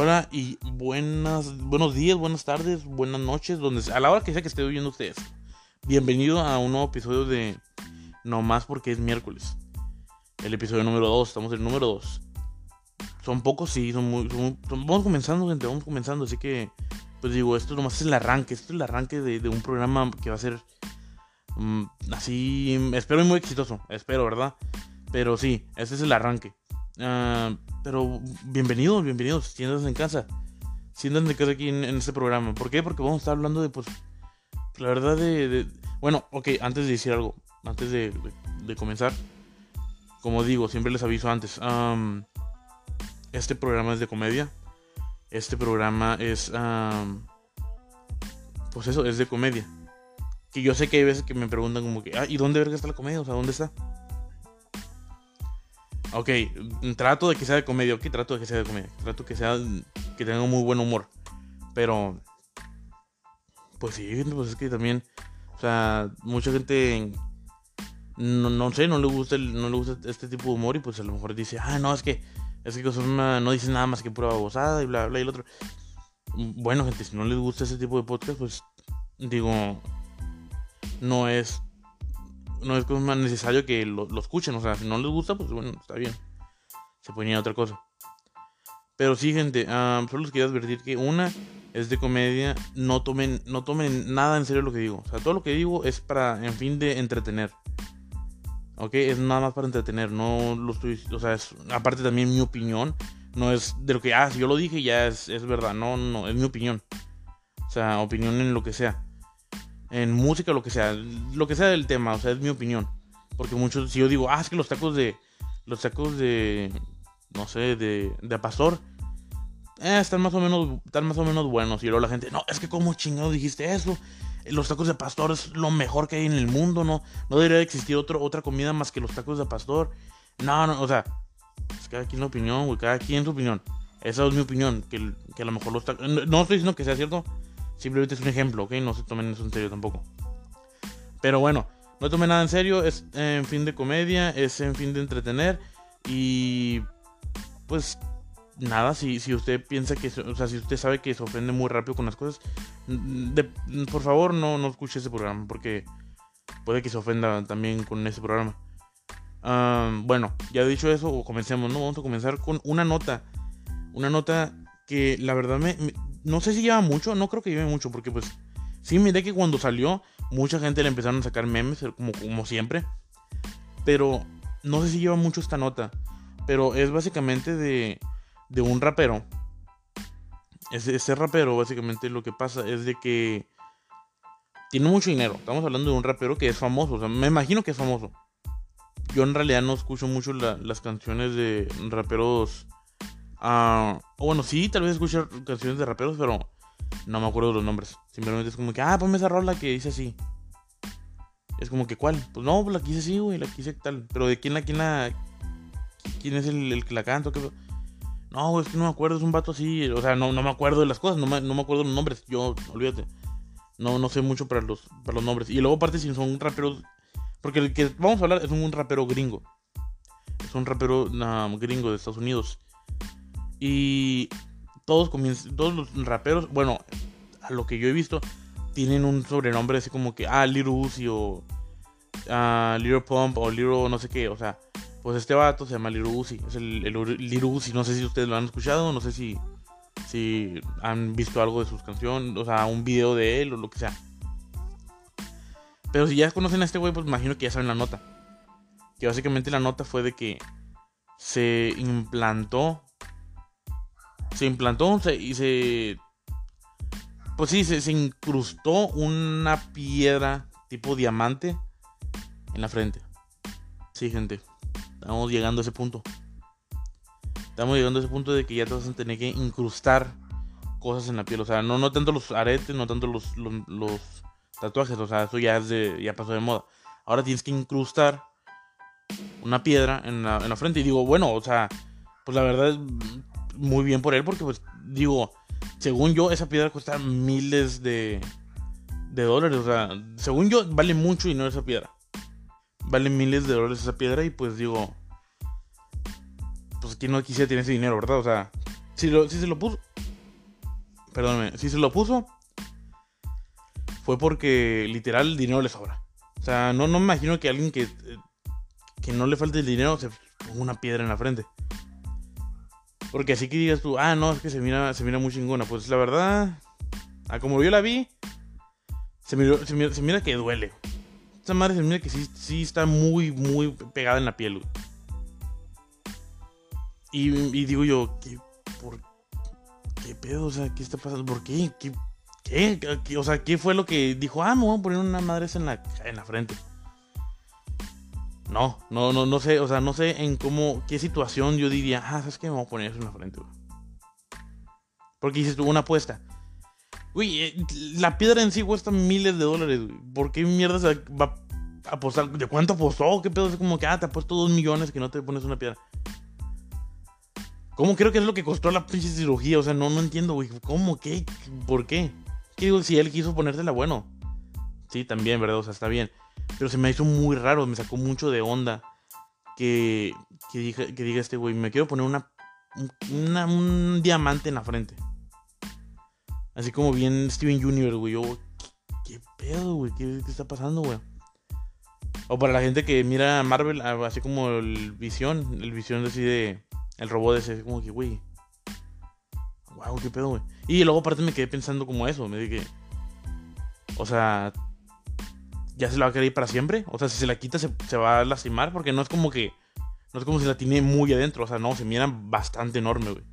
Hola y buenas, buenos días, buenas tardes, buenas noches, donde, a la hora que sea que esté viendo ustedes. Bienvenido a un nuevo episodio de No más porque es miércoles. El episodio número 2, estamos en el número 2. Son pocos, sí, son muy, vamos comenzando, gente, vamos comenzando, así que, pues digo, esto nomás es el arranque, esto es el arranque de, un programa que va a ser mm, así, espero muy exitoso, espero, ¿verdad? Pero sí, este es el arranque. Uh, pero bienvenidos, bienvenidos, siéntanse en casa. Siéntanse en casa aquí en, este programa. ¿Por qué? Porque vamos a estar hablando de, pues, la verdad de... Bueno, ok, antes de decir algo, antes de, comenzar, como digo, siempre les aviso antes, este programa es de comedia. Este programa es... pues eso, es de comedia. Que yo sé que hay veces que me preguntan como que, ah, ¿y dónde verga está la comedia? O sea, ¿dónde está? Ok, trato de que sea de comedia, ok, trato de que sea de comedia. Trato que sea, que tenga muy buen humor. Pero, pues sí, pues es que también, o sea, mucha gente, no, no sé, no le, gusta no le gusta este tipo de humor y pues a lo mejor dice, ah, no, es que, es que no dicen nada más que prueba gozada y bla, bla, y el otro. Bueno, gente, si no les gusta ese tipo de podcast, pues digo, no es no es más necesario que lo, escuchen. O sea, si no les gusta, pues bueno, está bien. Se puede ir a otra cosa. Pero sí, gente, solo les quería advertir que una es de comedia. No tomen, no tomen nada en serio lo que digo. O sea, todo lo que digo es para, en fin, de entretener. ¿Ok? Es nada más para entretener. No lo estoy. O sea, es aparte también mi opinión. No es de lo que, ah, si yo lo dije, ya es, es verdad. No, no, es mi opinión. O sea, opinión en lo que sea en música, lo que sea, lo que sea del tema, o sea, es mi opinión. Porque muchos, si yo digo, ah, es que los tacos de, los tacos de, no sé, de, de pastor, eh, están más o menos, están más o menos buenos. Y luego la gente, no, es que como chingado dijiste eso. Los tacos de pastor es lo mejor que hay en el mundo, ¿no? No debería existir otro, otra comida más que los tacos de pastor. No, no, o sea, es cada quien la opinión, güey, cada quien su opinión. Esa es mi opinión, que, que a lo mejor los tacos... No estoy diciendo que sea cierto, Simplemente es un ejemplo, ¿ok? No se tomen eso en serio tampoco. Pero bueno, no tomen nada en serio, es en fin de comedia, es en fin de entretener. Y pues nada, si, si usted piensa que, o sea, si usted sabe que se ofende muy rápido con las cosas, por favor no, no escuche ese programa, porque puede que se ofenda también con ese programa. bueno, ya dicho eso, comencemos, ¿no? Vamos a comenzar con una nota. Una nota que la verdad me, no sé si lleva mucho, no creo que lleve mucho, porque pues sí miré que cuando salió, mucha gente le empezaron a sacar memes, como, como siempre. Pero no sé si lleva mucho esta nota. Pero es básicamente de, de un rapero. Ese, ese rapero, básicamente lo que pasa es de que tiene mucho dinero. Estamos hablando de un rapero que es famoso. O sea, me imagino que es famoso. Yo en realidad no escucho mucho las canciones de raperos Ah, bueno, sí, tal vez escuchar canciones de raperos, pero no me acuerdo de los nombres. Simplemente es como que, ah, ponme esa rola que dice así. Es como que, ¿cuál? Pues no, pues la quise así, güey, la quise tal. Pero de quién la, quién la. ¿Quién es el, que la canta? ¿Qué? No, es que no me acuerdo, es un vato así. O sea, no, no me acuerdo de las cosas, no me, no me acuerdo de los nombres. Yo, olvídate. No, no sé mucho para los, para los nombres. Y luego, aparte, si son raperos. Porque el que vamos a hablar es un rapero gringo. Es un rapero gringo de Estados Unidos. Y todos, todos los raperos, bueno, a lo que yo he visto, tienen un sobrenombre así como que, ah, Little Uzi o ah, Little Pump o Little no sé qué, o sea, pues este vato se llama Little Uzi, es el, el Little Uzi, no sé si ustedes lo han escuchado, no sé si, si han visto algo de sus canciones, o sea, un video de él o lo que sea. Pero si ya conocen a este güey, pues imagino que ya saben la nota. Que básicamente la nota fue de que se implantó se implantó y se... Pues sí, se, incrustó una piedra tipo diamante en la frente. Sí, gente. Estamos llegando a ese punto. Estamos llegando a ese punto de que ya te vas a tener que incrustar cosas en la piel. O sea, no, no tanto los aretes, no tanto los, los, tatuajes. O sea, eso ya, es de, ya pasó de moda. Ahora tienes que incrustar una piedra en la, en la frente. Y digo, bueno, o sea, pues la verdad muy bien por él porque pues digo, según yo esa piedra cuesta miles de, de dólares, o sea, según yo vale mucho no esa piedra. Vale miles de dólares esa piedra y pues digo, pues quien no quisiera tener ese dinero, ¿verdad? O sea, si, lo, si se lo puso, perdóname, si se lo puso, fue porque literal el dinero le sobra. O sea, no, no me imagino que alguien que, eh, que no le falte el dinero se ponga una piedra en la frente. Porque así que digas tú, ah, no, es que se mira, se mira muy chingona. Pues la verdad, a como yo la vi, se, se, mira, que duele. Esta madre se mira que sí, sí está muy, muy pegada en la piel, Y, y, digo yo, ¿qué, por, ¿qué pedo? O sea, ¿qué está pasando? ¿Por qué? ¿Qué, qué? O sea, ¿qué fue lo que dijo? Ah, me voy a poner una madre en la, en la frente. No, no, no, no sé, o sea, no sé en cómo, qué situación yo diría, ah, ¿sabes qué? Me voy a poner eso en la frente, güey. Porque dices tú, una apuesta. Uy, eh, la piedra en sí cuesta miles de dólares, güey. ¿Por qué mierda se va a apostar? ¿De cuánto apostó? ¿Qué pedo? Es como que, ah, te apuesto dos millones que no te pones una piedra. ¿Cómo creo que es lo que costó la pinche cirugía? O sea, no, no entiendo, güey. ¿Cómo? ¿Qué? ¿Por qué? ¿Qué digo? Si él quiso ponérsela, bueno. Sí, también, ¿verdad? O sea, está bien. Pero se me hizo muy raro, me sacó mucho de onda que, que, diga, que diga este güey, me quiero poner una, un diamante en la frente. Así como bien Steven Jr., güey. Yo, ¿qué, pedo, güey? ¿Qué, ¿Qué, está pasando, güey? O para la gente que mira Marvel, ah, así como el Visión, el Visión así de. El robot ese, como que, güey. Wow, qué pedo, güey. Y luego aparte me quedé pensando como eso, me dije. O sea, ya se la va a querer ir para siempre. O sea, si se la quita se, va a lastimar porque no es como que... No es como si la tiene muy adentro. O sea, no, se mira bastante enorme, güey.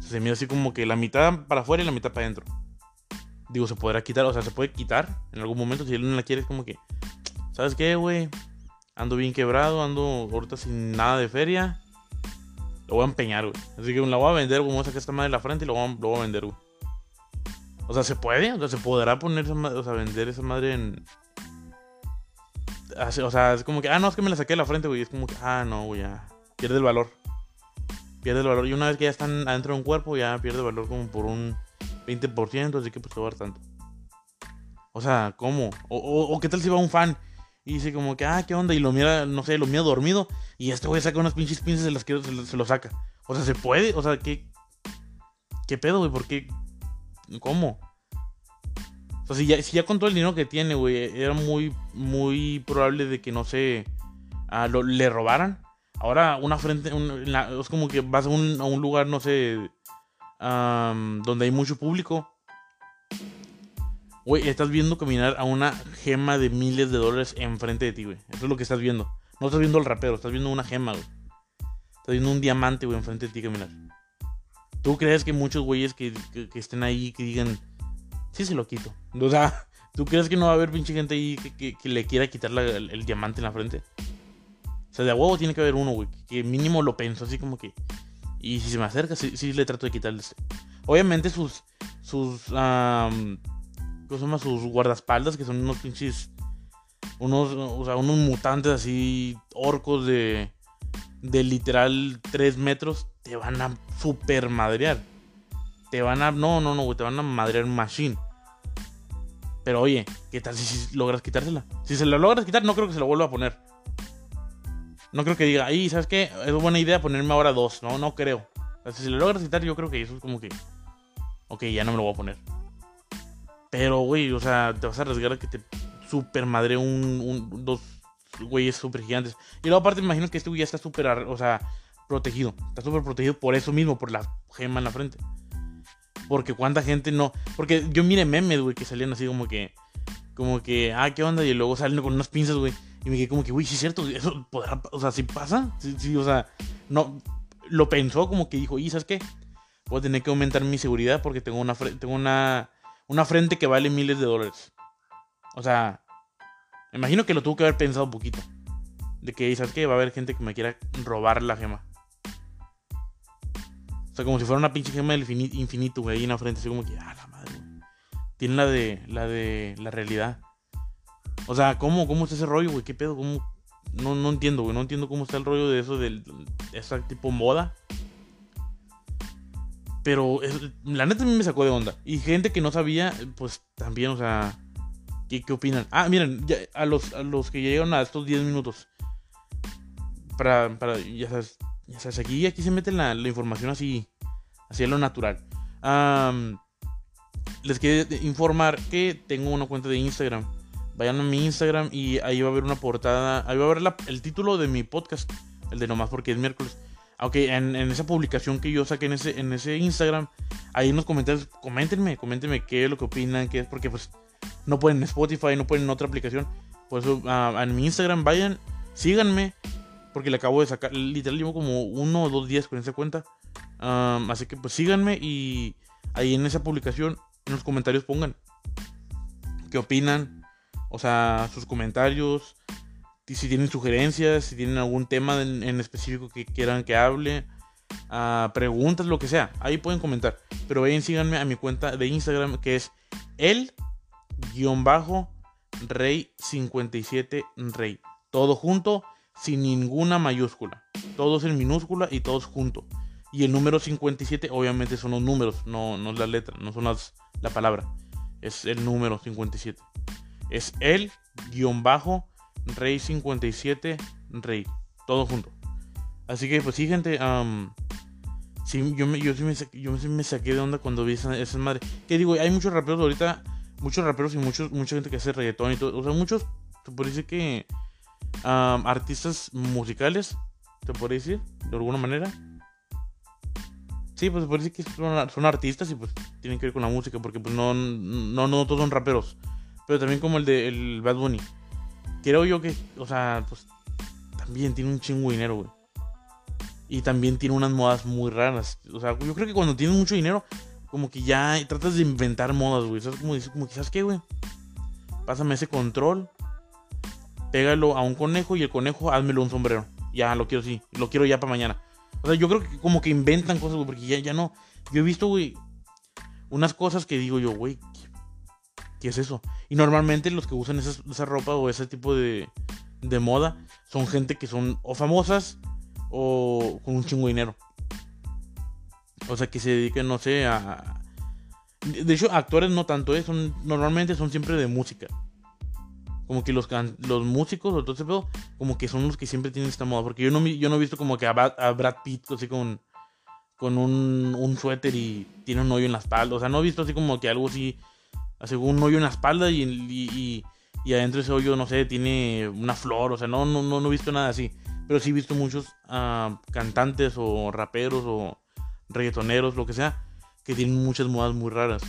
se mira así como que la mitad para afuera y la mitad para adentro. Digo, se podrá quitar, o sea, se puede quitar en algún momento. Si él no la quiere, es como que... ¿Sabes qué, güey? Ando bien quebrado, ando ahorita sin nada de feria. Lo voy a empeñar, güey. Así que la voy a vender, güey. Voy a sacar esta madre de la frente y lo voy a, lo voy a vender, güey. O sea, ¿se puede? O sea, ¿se podrá poner esa o sea, vender esa madre en, o sea, es como que, ah, no, es que me la saqué de la frente, güey. Es como que, ah, no, güey, ya. Pierde el valor. Pierde el valor. Y una vez que ya están adentro de un cuerpo, ya pierde valor como por un 20%, así que pues te va a dar tanto. O sea, ¿cómo? O, qué tal si va un fan y dice como que, ah, ¿qué onda? Y lo mira, no sé, lo mira dormido. Y este güey saca unas pinches pinzas de las que se, se, lo saca. O sea, ¿se puede? O sea, ¿qué? ¿Qué pedo, güey? ¿Por qué? ¿Cómo? O sea, si ya, si ya con todo el dinero que tiene, güey, era muy, muy probable de que no se ah, le robaran. Ahora, una frente, es como que vas a un, lugar, no sé, donde hay mucho público. Güey, estás viendo caminar a una gema de miles de dólares enfrente de ti, güey. Eso es lo que estás viendo. No estás viendo al rapero, estás viendo una gema, güey. Estás viendo un diamante, güey, enfrente de ti caminar. ¿Tú crees que muchos güeyes que, que estén ahí, que digan, sí se lo quito. O sea, ¿tú crees que no va a haber pinche gente ahí que, le quiera quitar el, diamante en la frente? O sea, de a huevo tiene que haber uno, güey, que mínimo lo pienso, así como que... Y si se me acerca, sí, le trato de quitarle. Obviamente sus... Sus... ¿Cómo se llama? Sus guardaespaldas, que son unos pinches... Unos, o sea, unos mutantes así, orcos de... De literal 3 metros, te van a super madrear. Te van a... No, no, no, güey, te van a madrear machine. Pero oye, ¿qué tal si, logras quitársela? Si se la logras quitar, no creo que se lo vuelva a poner. No creo que diga, ahí, ¿sabes qué? Es buena idea ponerme ahora dos. No, no creo. si se lo logras quitar, yo creo que eso es como que. Ok, ya no me lo voy a poner. Pero, güey, o sea, te vas a arriesgar que te super madre un, un, dos güeyes super gigantes. Y luego, aparte, me imagino que este güey ya está súper, o sea, protegido. Está súper protegido por eso mismo, por la gema en la frente. Porque cuánta gente no. Porque yo mire memes, güey, que salían así como que. Como que, ah, ¿qué onda? Y luego salen con unas pinzas, güey. Y me quedé como que, güey, sí es cierto, eso podrá. O sea, si pasa. Sí, sí, o sea, no. Lo pensó como que dijo, ¿y sabes qué? Voy a tener que aumentar mi seguridad porque tengo una, tengo una, una frente que vale miles de dólares. O sea, imagino que lo tuvo que haber pensado un poquito. De que, ¿sabes qué? Va a haber gente que me quiera robar la gema. O sea, como si fuera una pinche gema del infinito, güey, ahí en la frente. Así como que, ah, la madre. Tiene la de, la de la realidad. O sea, ¿cómo, cómo está ese rollo, güey? ¿Qué pedo? ¿Cómo? No, no entiendo, güey. No entiendo cómo está el rollo de eso, del, de esa tipo moda. Pero la neta a mí me sacó de onda. Y gente que no sabía, pues también, o sea, ¿qué, qué opinan? Ah, miren, a, los, a los que llegaron a estos 10 minutos. Para, para, ya sabes, ya sabes, aquí, aquí se mete la, información así, así a lo natural. les quiero informar que tengo una cuenta de Instagram. Vayan a mi Instagram y ahí va a haber una portada. Ahí va a haber el título de mi podcast. El de nomás porque es miércoles. Aunque en, esa publicación que yo saqué en ese, en ese Instagram, ahí en los comentarios, coméntenme, coméntenme qué es lo que opinan, qué es, porque pues no pueden en Spotify, no pueden en otra aplicación. Por eso uh, en mi Instagram vayan, síganme, porque le acabo de sacar, literal llevo como uno o dos días con esa cuenta. así que pues síganme y ahí en esa publicación, en los comentarios pongan qué opinan, o sea, sus comentarios, si tienen sugerencias, si tienen algún tema en, específico que quieran que hable, uh, preguntas, lo que sea, ahí pueden comentar. Pero vayan, síganme a mi cuenta de Instagram que es el guion bajo rey 57 rey. Todo junto, sin ninguna mayúscula. Todos en minúscula y todos juntos. Y el número 57 obviamente son los números, no, no es la letra, no son las, la palabra. Es el número 57. Es el guion bajo Rey 57 Rey. Todo junto. Así que, pues sí, gente. sí, yo, me, yo, sí me, saqué, yo me saqué de onda cuando vi esa, esa madre. Que digo, hay muchos raperos ahorita. Muchos raperos y muchos, mucha gente que hace reggaetón y todo. O sea, muchos. Se puede decir que. Artistas musicales. Se puede decir. De alguna manera. Sí, pues se decir que son, artistas y pues tienen que ver con la música. Porque pues no, no, no todos son raperos. Pero también como el de el Bad Bunny creo yo que, o sea, pues también tiene un chingo de dinero, güey. Y también tiene unas modas muy raras. O sea, yo creo que cuando tienes mucho dinero, como que ya tratas de inventar modas, güey. ¿Sabes? Como, como que, ¿sabes qué, güey? Pásame ese control, pégalo a un conejo y el conejo házmelo un sombrero. Ya, lo quiero así. Lo quiero ya para mañana. O sea, yo creo que como que inventan cosas, güey, porque ya, ya no. Yo he visto, güey, unas cosas que digo yo, güey, ¿qué es eso? Y normalmente los que usan esa, ropa o ese tipo de, de moda son gente que son o famosas o con un chingo de dinero. O sea, que se dediquen, no sé, a... De hecho, actores no tanto, ¿eh? son, normalmente son siempre de música. Como que los, los músicos o todo ese pedo, como que son los que siempre tienen esta moda. Porque yo no, yo no he visto como que a Brad, Pitt así con, con un, un suéter y tiene un hoyo en la espalda. O sea, no he visto así como que algo así Así un hoyo en la espalda y, y, y, adentro ese hoyo, no sé, tiene una flor. O sea, no, no, no, he visto nada así. Pero sí he visto muchos uh, cantantes o raperos o reggaetoneros, lo que sea, que tienen muchas modas muy raras.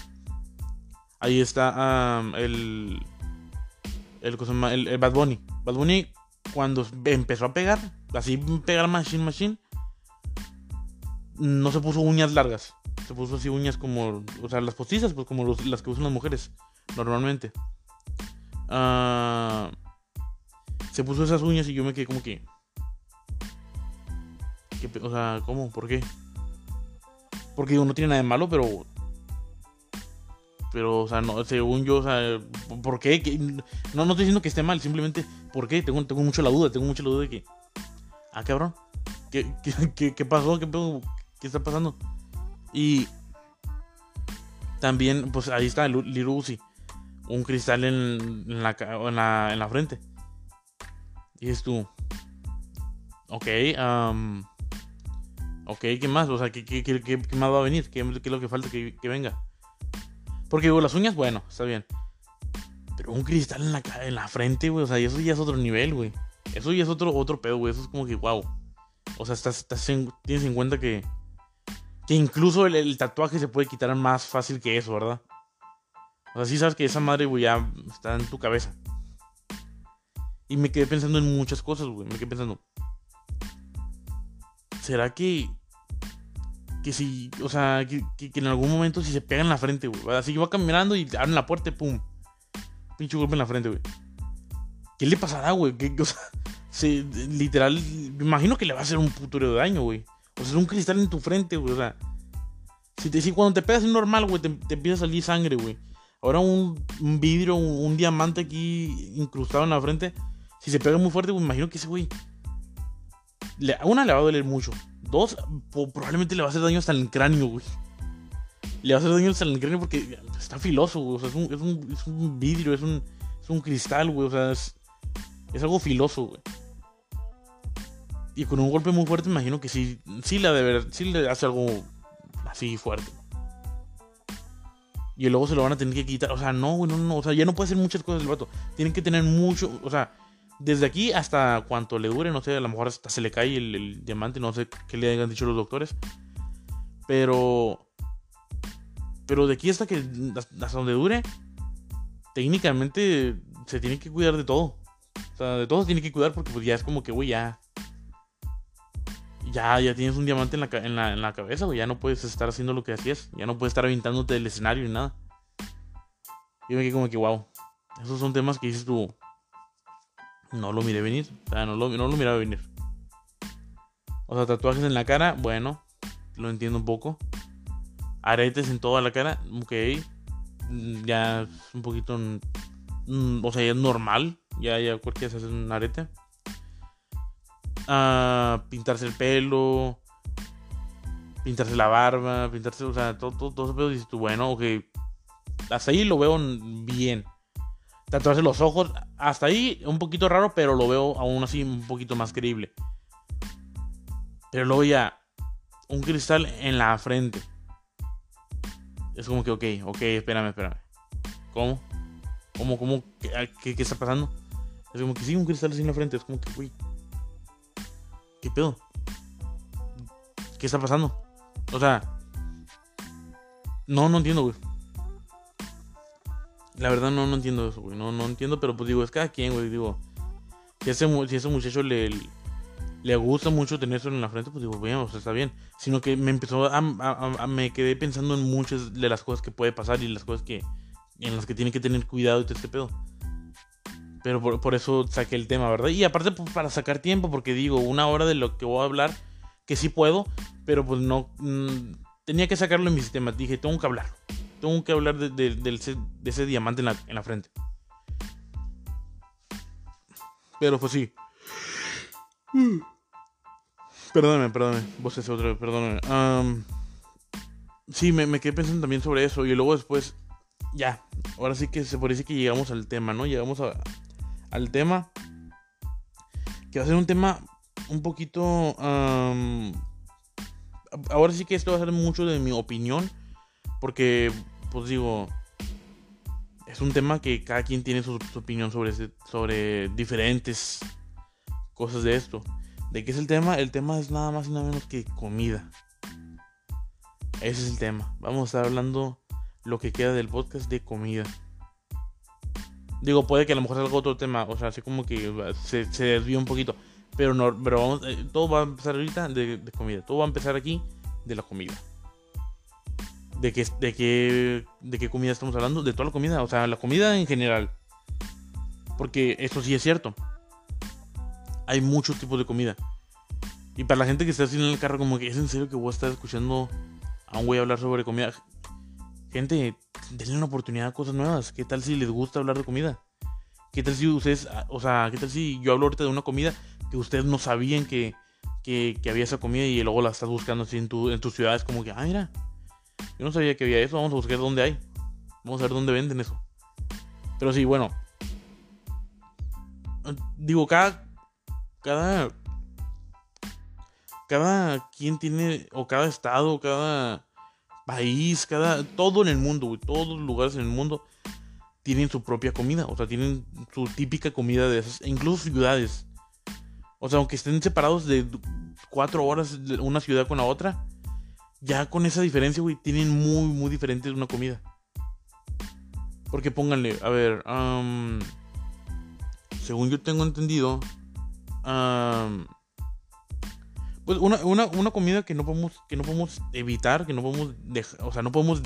Ahí está um, el, el, el, Bad Bunny. Bad Bunny, cuando empezó a pegar, así pegar Machine Machine, no se puso uñas largas se puso así uñas como, o sea, las postizas, pues como las que usan las mujeres normalmente. Ah, se puso esas uñas y yo me quedé como que, o sea, ¿cómo? ¿Por qué? Porque digo, no tiene nada de malo, pero pero, o sea, no, según yo, o sea, ¿por qué? No, no estoy diciendo que esté mal, simplemente, ¿por qué? Tengo, tengo mucho la duda, tengo mucho la duda de que, ah, cabrón, ¿qué, qué, qué pasó? ¿Qué, ¿Qué está pasando? Y también, pues ahí está Lil Un cristal en, la, en, la, frente. Y es tú. Ok, um, ok, ¿qué más? O sea, ¿qué, qué, qué, más va a venir? ¿Qué, es lo que falta que, venga? Porque digo, las uñas, bueno, está bien. Pero un cristal en la, en la frente, güey. O sea, eso ya es otro nivel, güey. Eso ya es otro, otro pedo, güey. Eso es como que, wow. O sea, estás, estás tienes en cuenta que que incluso el, tatuaje se puede quitar más fácil que eso, ¿verdad? O sea, sí sabes que esa madre, güey, ya está en tu cabeza. Y me quedé pensando en muchas cosas, güey. Me quedé pensando. ¿Será que. Que si. O sea, que, en algún momento si se pega en la frente, güey. Así que va caminando y abren la puerta y pum. Pinche golpe en la frente, güey. ¿Qué le pasará, güey? O sea, literal. Me imagino que le va a hacer un puto de daño, güey. O sea, es un cristal en tu frente, güey. O sea, si, te, si cuando te pegas normal, güey, te, empieza a salir sangre, güey. Ahora un, vidrio, un, diamante aquí incrustado en la frente. Si se pega muy fuerte, güey, imagino que ese güey. una le va a doler mucho. Dos, probablemente le va a hacer daño hasta el cráneo, güey. Le va a hacer daño hasta el cráneo porque está filoso, güey. O sea, es un, es un, vidrio, es un, es un cristal, güey. O sea, es, es algo filoso, güey. Y con un golpe muy fuerte, imagino que sí, sí, la sí le hace algo así fuerte. Y luego se lo van a tener que quitar. O sea, no, güey, no, no. O sea, ya no puede hacer muchas cosas el vato. Tienen que tener mucho. O sea, desde aquí hasta cuanto le dure, no sé, a lo mejor hasta se le cae el, diamante, no sé qué le hayan dicho los doctores. Pero. Pero de aquí hasta que. hasta donde dure. Técnicamente se tiene que cuidar de todo. O sea, de todo se tiene que cuidar porque pues ya es como que, güey, ya. Ya, ya tienes un diamante en la, en la, en la cabeza, güey. Ya no puedes estar haciendo lo que hacías. Ya no puedes estar aventándote del escenario ni nada. Y me quedé como que, wow. Esos son temas que dices tú. No lo miré venir. O sea, no lo, no lo miraba venir. O sea, tatuajes en la cara, bueno. Lo entiendo un poco. Aretes en toda la cara, ok. Ya es un poquito. Mm, o sea, ya es normal. Ya, ya cualquiera se hace un arete a pintarse el pelo, pintarse la barba, pintarse, o sea, todo, todo, todo ese. Dices tú, bueno, ok, hasta ahí lo veo bien. Tatuarse los ojos, hasta ahí un poquito raro, pero lo veo aún así un poquito más creíble. Pero luego ya, un cristal en la frente. Es como que, ok, ok, espérame, espérame. ¿Cómo? ¿Cómo, cómo? ¿Qué, qué, qué está pasando? Es como que sí, un cristal así en la frente. Es como que, uy, ¿Qué pedo? ¿Qué está pasando? O sea, no, no entiendo, güey. La verdad no, no entiendo eso, güey. No, no entiendo, pero pues digo, es cada quien, güey. Digo, si a ese, si ese muchacho le, le gusta mucho tener eso en la frente, pues digo, bueno, o sea, está bien. Sino que me empezó a, a, me quedé pensando en muchas de las cosas que puede pasar y las cosas que en las que tiene que tener cuidado y todo este pedo. Pero por, eso saqué el tema, ¿verdad? Y aparte pues, para sacar tiempo, porque digo, una hora de lo que voy a hablar, que sí puedo, pero pues no... Mm, tenía que sacarlo en mi sistema. Dije, tengo que hablar. Tengo que hablar de, ese diamante en la, en la frente. Pero pues sí. Perdóname, perdóname. Vos ese otro, perdóname. sí, me, me, quedé pensando también sobre eso. Y luego después. Ya. Ahora sí que se parece que llegamos al tema, ¿no? Llegamos a, al tema. Que va a ser un tema un poquito... ahora sí que esto va a ser mucho de mi opinión. Porque, pues digo, es un tema que cada quien tiene su, opinión sobre, sobre diferentes cosas de esto. ¿De qué es el tema? El tema es nada más y nada menos que comida. Ese es el tema. Vamos a estar hablando lo que queda del podcast de comida. Digo, puede que a lo mejor salga otro tema, o sea, así como que se, se desvíe un poquito. Pero no, pero vamos, eh, todo va a empezar ahorita de, comida. Todo va a empezar aquí de la comida. ¿De qué, de, qué, ¿De qué comida estamos hablando? De toda la comida, o sea, la comida en general. Porque eso sí es cierto. Hay muchos tipos de comida. Y para la gente que está haciendo en el carro, como que es en serio que voy a estar escuchando a un güey hablar sobre comida. Gente, denle una oportunidad a cosas nuevas. ¿Qué tal si les gusta hablar de comida? ¿Qué tal si ustedes, o sea, qué tal si yo hablo ahorita de una comida que ustedes no sabían que, que, había esa comida y luego la estás buscando así en tu, en tu ciudad? Es como que, ah, mira, yo no sabía que había eso, vamos a buscar dónde hay. Vamos a ver dónde venden eso. Pero sí, bueno. Digo, cada. Cada. Cada quien tiene. O cada estado, cada país, cada, todo en el mundo, todos los lugares en el mundo tienen su propia comida, o sea, tienen su típica comida de esas, e incluso ciudades. O sea, aunque estén separados de cuatro horas una ciudad con la otra, ya con esa diferencia, güey, tienen muy, muy diferente una comida. Porque pónganle, a ver, según yo tengo entendido, pues una, una, comida que no podemos que no podemos evitar que no podemos dejar o sea no podemos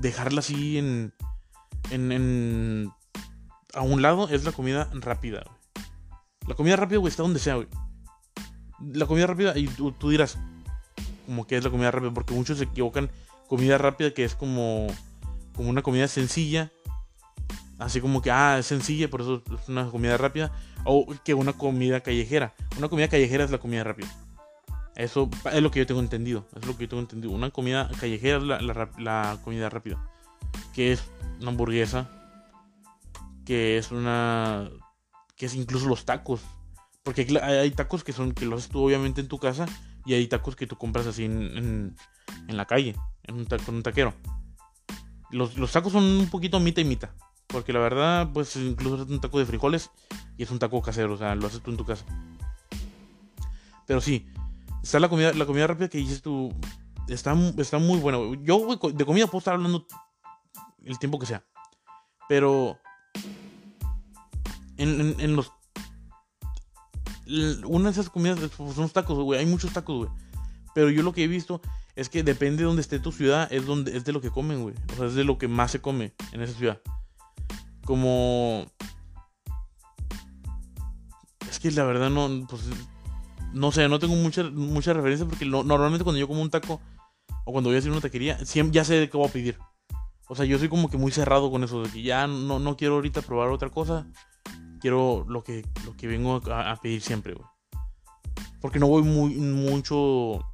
dejarla así en, en, a un lado es la comida rápida la comida rápida güey está donde sea güey la comida rápida y tú, dirás como que es la comida rápida porque muchos se equivocan comida rápida que es como como una comida sencilla así como que ah es sencilla por eso es una comida rápida o que una comida callejera una comida callejera es la comida rápida eso es lo que yo tengo entendido. Es lo que yo tengo entendido. Una comida callejera es la, comida rápida. Que es una hamburguesa. Que es una. Que es incluso los tacos. Porque hay, tacos que son. Que los haces tú obviamente en tu casa. Y hay tacos que tú compras así en, en, la calle. En un, con un taquero. Los, los tacos son un poquito mitad y mitad. Porque la verdad, pues incluso es un taco de frijoles y es un taco casero, o sea, lo haces tú en tu casa. Pero sí, está la comida, la comida rápida que dices tú, está, está muy buena. Yo de comida puedo estar hablando el tiempo que sea. Pero en, en, los... Una de esas comidas pues, son los tacos, güey. Hay muchos tacos, güey. Pero yo lo que he visto es que depende de donde esté tu ciudad, es, donde, es de lo que comen, güey. O sea, es de lo que más se come en esa ciudad. Como... Es que la verdad no... Pues, no sé, no tengo mucha, mucha referencia porque normalmente cuando yo como un taco o cuando voy a hacer una taquería, siempre, ya sé de qué voy a pedir. O sea, yo soy como que muy cerrado con eso, de que ya no, no quiero ahorita probar otra cosa. Quiero lo que, lo que vengo a, pedir siempre, güey. Porque no voy muy, mucho,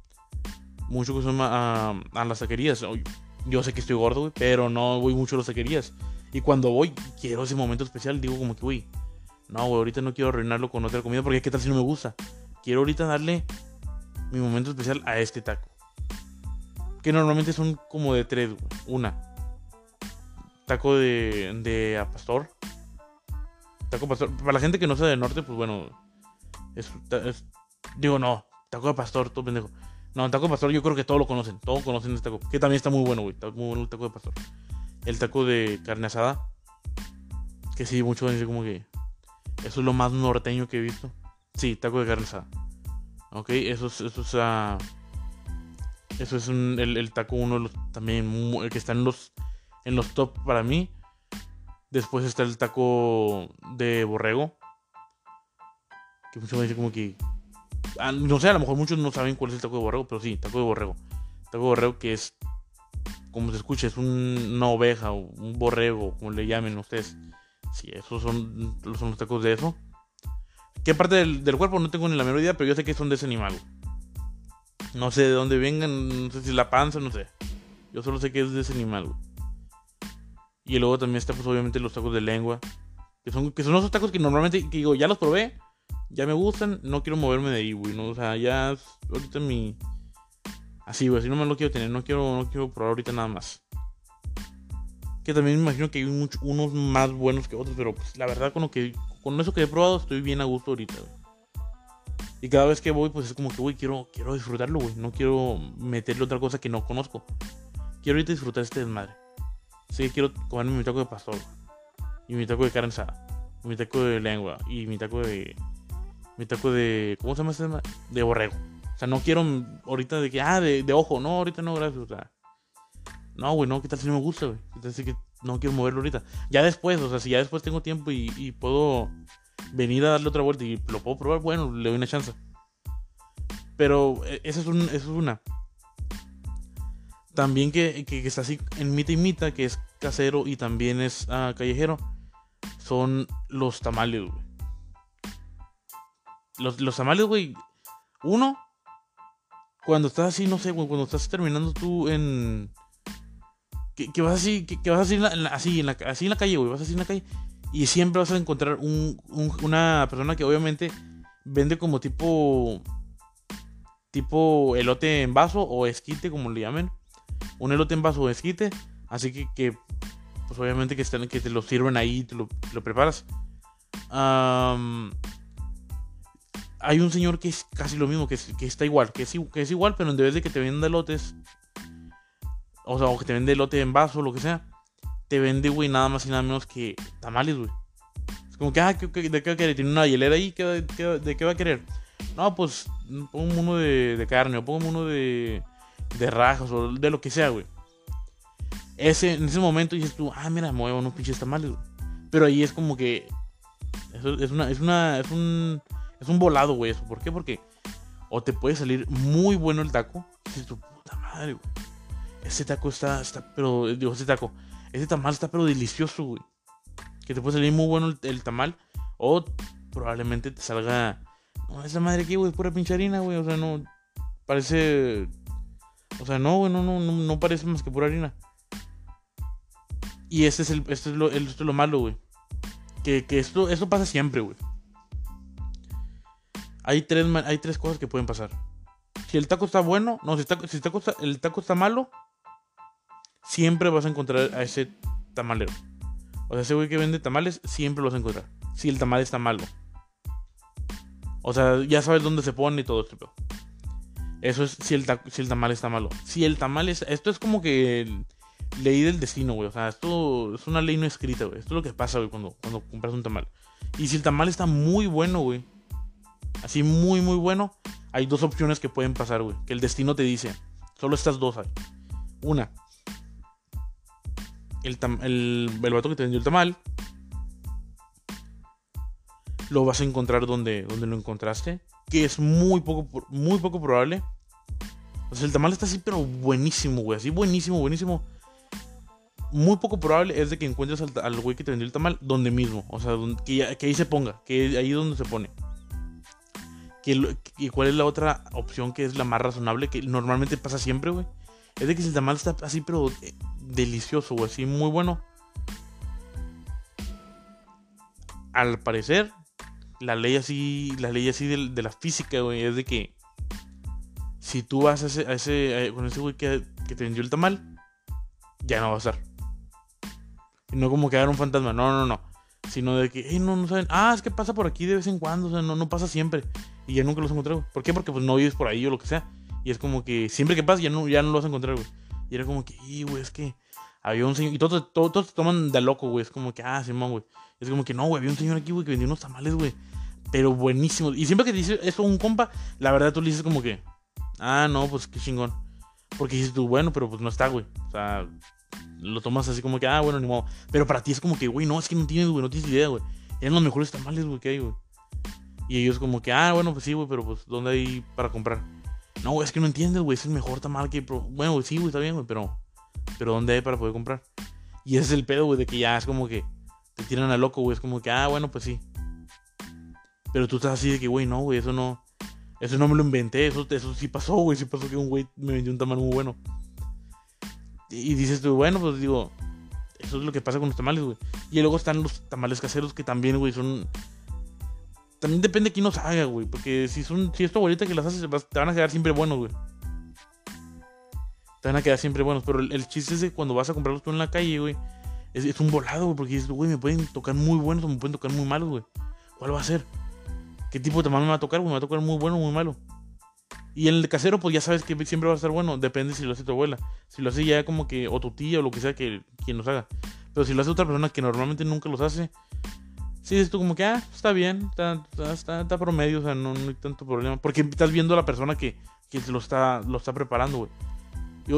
mucho a, a las taquerías. Yo sé que estoy gordo, güey, pero no voy mucho a las taquerías. Y cuando voy, quiero ese momento especial, digo como que, güey, no, güey, ahorita no quiero arruinarlo con otra comida porque qué tal si no me gusta. Quiero ahorita darle mi momento especial a este taco. Que normalmente son como de tres. Una, taco de, de a pastor. Taco pastor. Para la gente que no sea del norte, pues bueno. Es, digo, no. Taco de pastor, todo pendejo. No, taco de pastor yo creo que todos lo conocen. Todos conocen este taco. Que también está muy bueno, güey. Está muy bueno el taco de pastor. El taco de carne asada. Que sí, muchos dicen como que. Eso es lo más norteño que he visto. Sí, taco de carne asada. Ok, eso es. Eso es, uh, eso es el, el, taco uno de los. También. El que está en los en los top para mí. Después está el taco de borrego. Que muchos me dicen como que. Ah, no sé, a lo mejor muchos no saben cuál es el taco de borrego, pero sí, taco de borrego. Taco de borrego que es. Como se escucha, es una oveja o un borrego, como le llamen ustedes. Sí, esos son, son los tacos de eso. ¿Qué parte del, del, cuerpo? No tengo ni la menor idea, pero yo sé que son de ese animal. No sé de dónde vengan, no sé si la panza, no sé. Yo solo sé que es de ese animal. Y luego también está, pues, obviamente, los tacos de lengua. Que son, que son esos tacos que normalmente, que digo, ya los probé, ya me gustan, no quiero moverme de ahí, güey. O sea, ya ahorita mi... Así, güey, así no me lo quiero tener, no quiero, no quiero probar ahorita nada más. Que también me imagino que hay unos más buenos que otros, pero pues la verdad con lo que con eso que he probado estoy bien a gusto ahorita, güey. Y cada vez que voy, pues es como que, güey, quiero, quiero disfrutarlo, güey. No quiero meterle otra cosa que no conozco. Quiero ahorita disfrutar este desmadre. Sí, quiero comerme mi taco de pastor. Y mi taco de carne asada. Mi taco de lengua. Y mi taco de. Mi taco de. ¿Cómo se llama este? De borrego. O sea, no quiero ahorita de que. Ah, de, de ojo. No, ahorita no, gracias. O sea. No, güey, no. ¿Qué tal si no me gusta, güey? ¿Qué tal si que no quiero moverlo ahorita? Ya después, o sea, si ya después tengo tiempo y, puedo venir a darle otra vuelta y lo puedo probar, bueno, le doy una chance. Pero e, esa es, un, esa es una. También que, que, está así en mitad y mitad, que es casero y también es uh, callejero, son los tamales, güey. Los, los tamales, güey. Uno, cuando estás así, no sé, güey, cuando estás terminando tú en. Que, que vas así, que, que vas así en, la, así, en la, así en la calle, güey. Vas así en la calle. Y siempre vas a encontrar un, un, una persona que obviamente vende como tipo. Tipo elote en vaso o esquite, como le llamen un elote en vaso de esquite. Así que, que pues obviamente que, están, que te lo sirven ahí y te lo, preparas. hay un señor que es casi lo mismo, que, que está igual, que es, que es, igual, pero en vez de que te venda elotes, o sea, o que te vende elote en vaso, lo que sea, te vende, güey, nada más y nada menos que tamales, güey. Es como que, ah, ¿de qué va a querer? Tiene una hielera ahí, ¿de qué va a querer? No, pues, pongo uno de, de carne, o pongo uno de, de rajas o de lo que sea, güey. Ese, en ese momento dices tú, ah, mira, me muevo unos pinches tamales, güey. Pero ahí es como que. Eso es una. Es una. Es un. Es un volado, güey. ¿Por qué? Porque. O te puede salir muy bueno el taco. Dices tu puta madre, güey. Ese taco está. está pero. Digo, ese taco. Ese tamal está pero delicioso, güey. Que te puede salir muy bueno el, tamal. O probablemente te salga. No, esa madre aquí, güey, es pura pinche harina, güey. O sea, no. Parece o sea, no, güey, no, no, no, parece más que pura harina. Y este es, el, este es, lo, esto es lo malo, güey. Que, que esto, esto pasa siempre, güey. Hay tres, hay tres cosas que pueden pasar. Si el taco está bueno, no, si, el taco está, el taco está malo, siempre vas a encontrar a ese tamalero. O sea, ese güey que vende tamales, siempre lo vas a encontrar. Si el tamal está malo. O sea, ya sabes dónde se pone y todo esto. Eso es si el, si el tamal está malo. Si el tamal es... Esto es como que ley del destino, güey. O sea, esto es una ley no escrita, güey. Esto es lo que pasa, güey, cuando, cuando compras un tamal. Y si el tamal está muy bueno, güey. Así muy, muy bueno. Hay dos opciones que pueden pasar, güey. Que el destino te dice. Solo estas dos hay. Una. El, el, el vato que te vendió el tamal. Lo vas a encontrar donde, donde lo encontraste. Que es muy poco, muy poco probable. O sea, el tamal está así, pero buenísimo, güey. Así buenísimo, buenísimo muy poco probable es de que encuentres al, güey que te vendió el tamal donde mismo. O sea, que, ahí se ponga, que ahí es donde se pone. ¿Y cuál es la otra opción que es la más razonable? Que normalmente pasa siempre, güey. Es de que el tamal está así, pero eh, delicioso, güey. Así, muy bueno. Al parecer, la ley así, la ley así de, la física, güey, es de que si tú vas a ese, a ese con ese güey que, que te vendió el tamal, ya no va a estar. Y no como que un fantasma, no, no, no. Sino de que, hey, no, no saben. Ah, es que pasa por aquí de vez en cuando, o sea, no, no pasa siempre. Y ya nunca los encontré, güey. ¿Por qué? Porque pues no vives por ahí o lo que sea. Y es como que siempre que pasa ya no, ya no lo vas a encontrar, güey. Y era como que, y güey, es que había un señor. Y todos, todos, todos toman de loco, güey. Es como que, ah, Simón, güey. Es como que no, güey, había un señor aquí, güey, que vendía unos tamales, güey. Pero buenísimos. Y siempre que te dice eso un compa, la verdad tú le dices como que, ah, no, pues qué chingón. Porque dices tú, bueno, pero pues no está, güey. O sea, lo tomas así como que, ah, bueno, ni modo. Pero para ti es como que, güey, no, es que no tienes, güey, no tienes idea, güey. Eran los mejores tamales, güey, que hay, güey. Y ellos como que, ah, bueno, pues sí, güey, pero pues, ¿dónde hay para comprar? No, güey, es que no entiendes, güey, es el mejor tamal que... Bueno, sí, güey, está bien, güey, pero... Pero ¿dónde hay para poder comprar? Y ese es el pedo, güey, de que ya es como que... Te tiran a loco, güey, es como que, ah, bueno, pues sí. Pero tú estás así de que, güey, no, güey, eso no... Eso no me lo inventé, eso, eso sí pasó, güey, sí pasó que un güey me vendió un tamal muy bueno. Y dices tú, bueno, pues digo, eso es lo que pasa con los tamales, güey. Y luego están los tamales caseros que también, güey, son... También depende de quién los haga, güey. Porque si, son, si es tu abuelita que las hace, te van a quedar siempre buenos, güey. Te van a quedar siempre buenos. Pero el, chiste es que cuando vas a comprarlos tú en la calle, güey, es, un volado, güey. Porque dices, güey, me pueden tocar muy buenos o me pueden tocar muy malos, güey. ¿Cuál va a ser? ¿Qué tipo de tamal me va a tocar, güey? ¿Me va a tocar muy bueno o muy malo? Y en el casero, pues ya sabes que siempre va a estar bueno. Depende si lo hace tu abuela. Si lo hace ya como que, o tu tía, o lo que sea, que quien los haga. Pero si lo hace otra persona que normalmente nunca los hace, sí dices tú como que, ah, está bien, está, está, está promedio, o sea, no, hay tanto problema. Porque estás viendo a la persona que, que lo, está, lo está preparando, güey.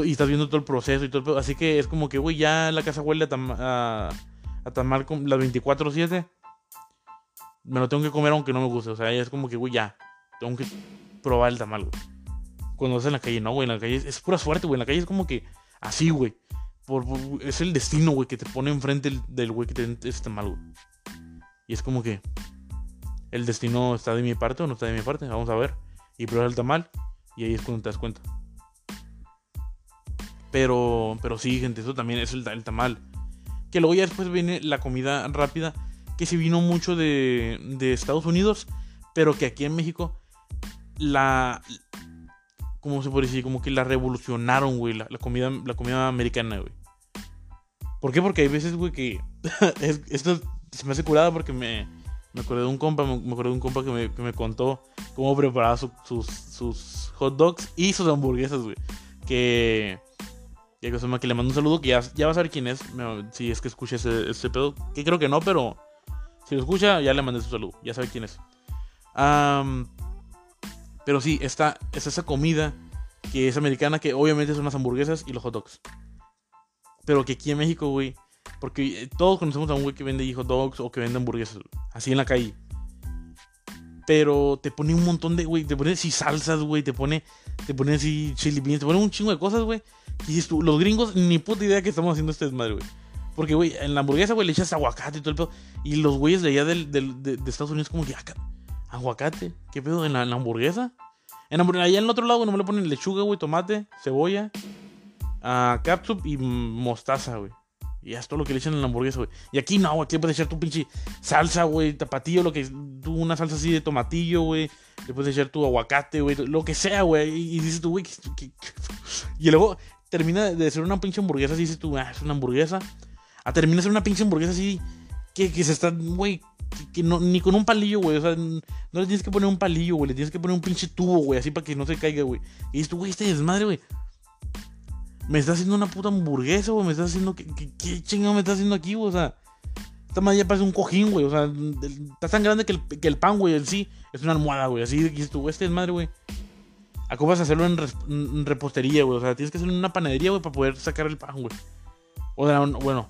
Y, estás viendo todo el proceso y todo el Así que es como que, güey, ya la casa huele a, a, tamar con las 24-7. Me lo tengo que comer aunque no me guste. O sea, es como que, güey, ya. Tengo que probar el tamal, güey. Cuando vas en la calle, no, güey, en la calle es, pura suerte, güey. En la calle es como que así, güey. Por, es el destino, güey, que te pone enfrente del güey que te ese tamal, güey. Y es como que el destino está de mi parte o no está de mi parte. Vamos a ver. Y pruebas el tamal. Y ahí es cuando te das cuenta. Pero, pero sí, gente, eso también es el, el tamal. Que luego ya después viene la comida rápida. Que se vino mucho de, de Estados Unidos. Pero que aquí en México la ¿cómo se puede decir? Como que la revolucionaron, güey, la, comida la comida americana, güey. ¿Por qué? Porque hay veces, güey, que esto se me hace curada porque me me acordé de un compa, me, acordé de un compa que me, que me contó cómo preparaba sus, sus hot dogs y sus hamburguesas, güey. Que que, le mando un saludo, que ya, ya vas a ver quién es, si es que escucha ese, ese pedo. Que creo que no, pero si lo escucha, ya le mandé su saludo, ya sabe quién es. Pero sí, está, es esa comida que es americana, que obviamente son las hamburguesas y los hot dogs. Pero que aquí en México, güey, porque eh, todos conocemos a un güey que vende hot dogs o que vende hamburguesas, así en la calle. Pero te pone un montón de, güey, te pone así salsas, güey, te pone, te pone así chili beans, te pone un chingo de cosas, güey. Y dices tú, los gringos ni puta idea que estamos haciendo este desmadre, güey. Porque, güey, en la hamburguesa, güey, le echas aguacate y todo el pedo. Y los güeyes de allá del, de, Estados Unidos, como que, ah, Aguacate. ¿Qué pedo? ¿En la, hamburguesa? En allá en el otro lado, no me le ponen lechuga, güey, tomate, cebolla, uh, catsup y mostaza, güey. Y es todo lo que le echan en la hamburguesa, güey. Y aquí no, aquí le puedes echar tu pinche salsa, güey, tapatillo, lo que tú, una salsa así de tomatillo, güey. Le puedes echar tu aguacate, güey, lo que sea, güey. Y, dices tú, güey, y luego termina de ser una pinche hamburguesa así, dices tú, ah, es una hamburguesa. A termina de ser una pinche hamburguesa así, que, que se está, güey, que, no, ni con un palillo, güey. O sea, no le tienes que poner un palillo, güey. Le tienes que poner un pinche tubo, güey, así para que no se caiga, güey. Y tú, güey, este desmadre, güey. Me está haciendo una puta hamburguesa, güey. Me está haciendo. ¿Qué, qué, chingado me está haciendo aquí, güey? O sea, esta madre ya parece un cojín, güey. O sea, está tan grande que el, que el pan, güey, en sí es una almohada, güey. Así dices tú, este desmadre, güey. Acabas de hacerlo en, repostería, güey. O sea, tienes que hacerlo en una panadería, güey, para poder sacar el pan, güey. O sea, bueno.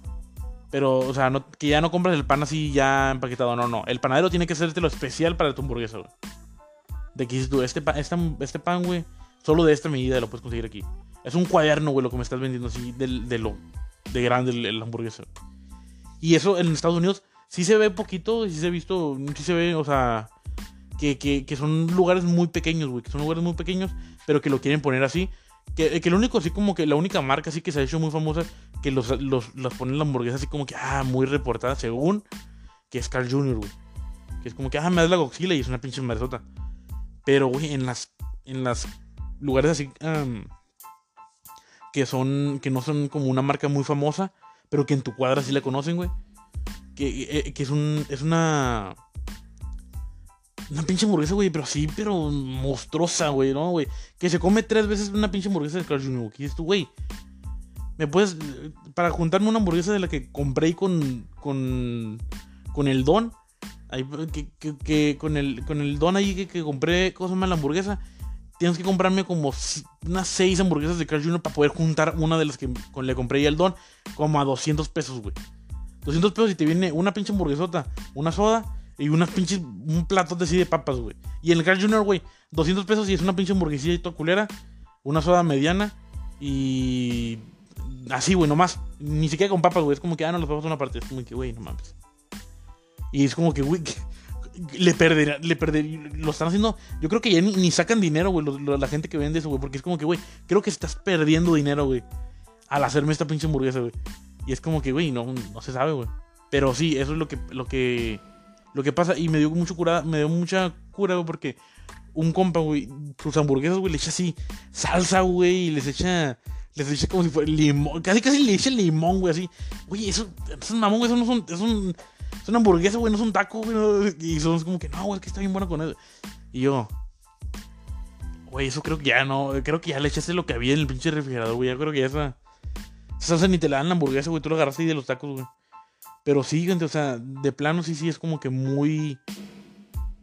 Pero, o sea, no, que ya no compras el pan así ya empaquetado. No, no. El panadero tiene que hacerte lo especial para tu hamburguesa, güey. De que dices tú, este, pan, este pan, güey, solo de esta medida lo puedes conseguir aquí. Es un cuaderno, güey, lo que me estás vendiendo así, de, de lo de grande el, hamburguesa. Y eso en Estados Unidos sí se ve poquito, sí se ha visto, sí se ve, o sea, que, que, que son lugares muy pequeños, güey, que son lugares muy pequeños, pero que lo quieren poner así. Que, que lo único, así como que la única marca así que se ha hecho muy famosa, que los, los, los ponen la hamburguesa así como que, ah, muy reportada, según, que es Carl Jr., güey. Que es como que, ah, me das la goxila y es una pinche maresota. Pero, güey, en las, en las lugares así, que son, que no son como una marca muy famosa, pero que en tu cuadra sí la conocen, güey. Que, eh, que es un, es una una pinche hamburguesa, güey, pero así, pero monstruosa, güey, ¿no, güey? Que se come tres veces una pinche hamburguesa de Carl Jr. ¿Qué dices tú, güey? ¿Me puedes. Para juntarme una hamburguesa de la que compré con. con. con el don. Ahí, que, que, con, el, con el don ahí que, que compré, cosa más la hamburguesa. Tienes que comprarme como unas seis hamburguesas de Carl Jr. para poder juntar una de las que le compré y el don. Como a 200 pesos, güey. 200 pesos y te viene una pinche hamburguesota, una soda y unas pinches, un plato así de papas, güey. Y en el Carl Jr., güey, 200 pesos y es una pinche hamburguesilla y toda culera. Una soda mediana. Y. Así, güey, nomás. Ni siquiera con papas, güey. Es como que, ah, no, los papas son una parte. Es como que, güey, no mames. Y es como que, güey, le perdería, le perdería, lo están haciendo, yo creo que ya ni, sacan dinero, güey, la gente que vende eso, güey, porque es como que, güey, creo que estás perdiendo dinero, güey, al hacerme esta pinche hamburguesa, güey. Y es como que, güey, no, no se sabe, güey. Pero sí, eso es lo que, lo que, lo que pasa, y me dio mucho cura, me dio mucha cura, güey, porque un compa, güey, sus hamburguesas, güey, le echa así salsa, güey, y les echa, les echa como si fuera limón, casi casi le echa limón, güey, así. Güey, eso, es mamón, güey, eso no son, es un, es una hamburguesa, güey, no es un taco, güey, y son como que, no, güey, es que está bien bueno con eso. Y yo, güey, eso creo que ya no, creo que ya le echaste lo que había en el pinche refrigerador, güey, ya creo que ya esa, esa salsa ni te la dan la hamburguesa, güey, tú lo agarraste ahí de los tacos, güey. Pero sí, gente, o sea, de plano sí, sí, es como que muy.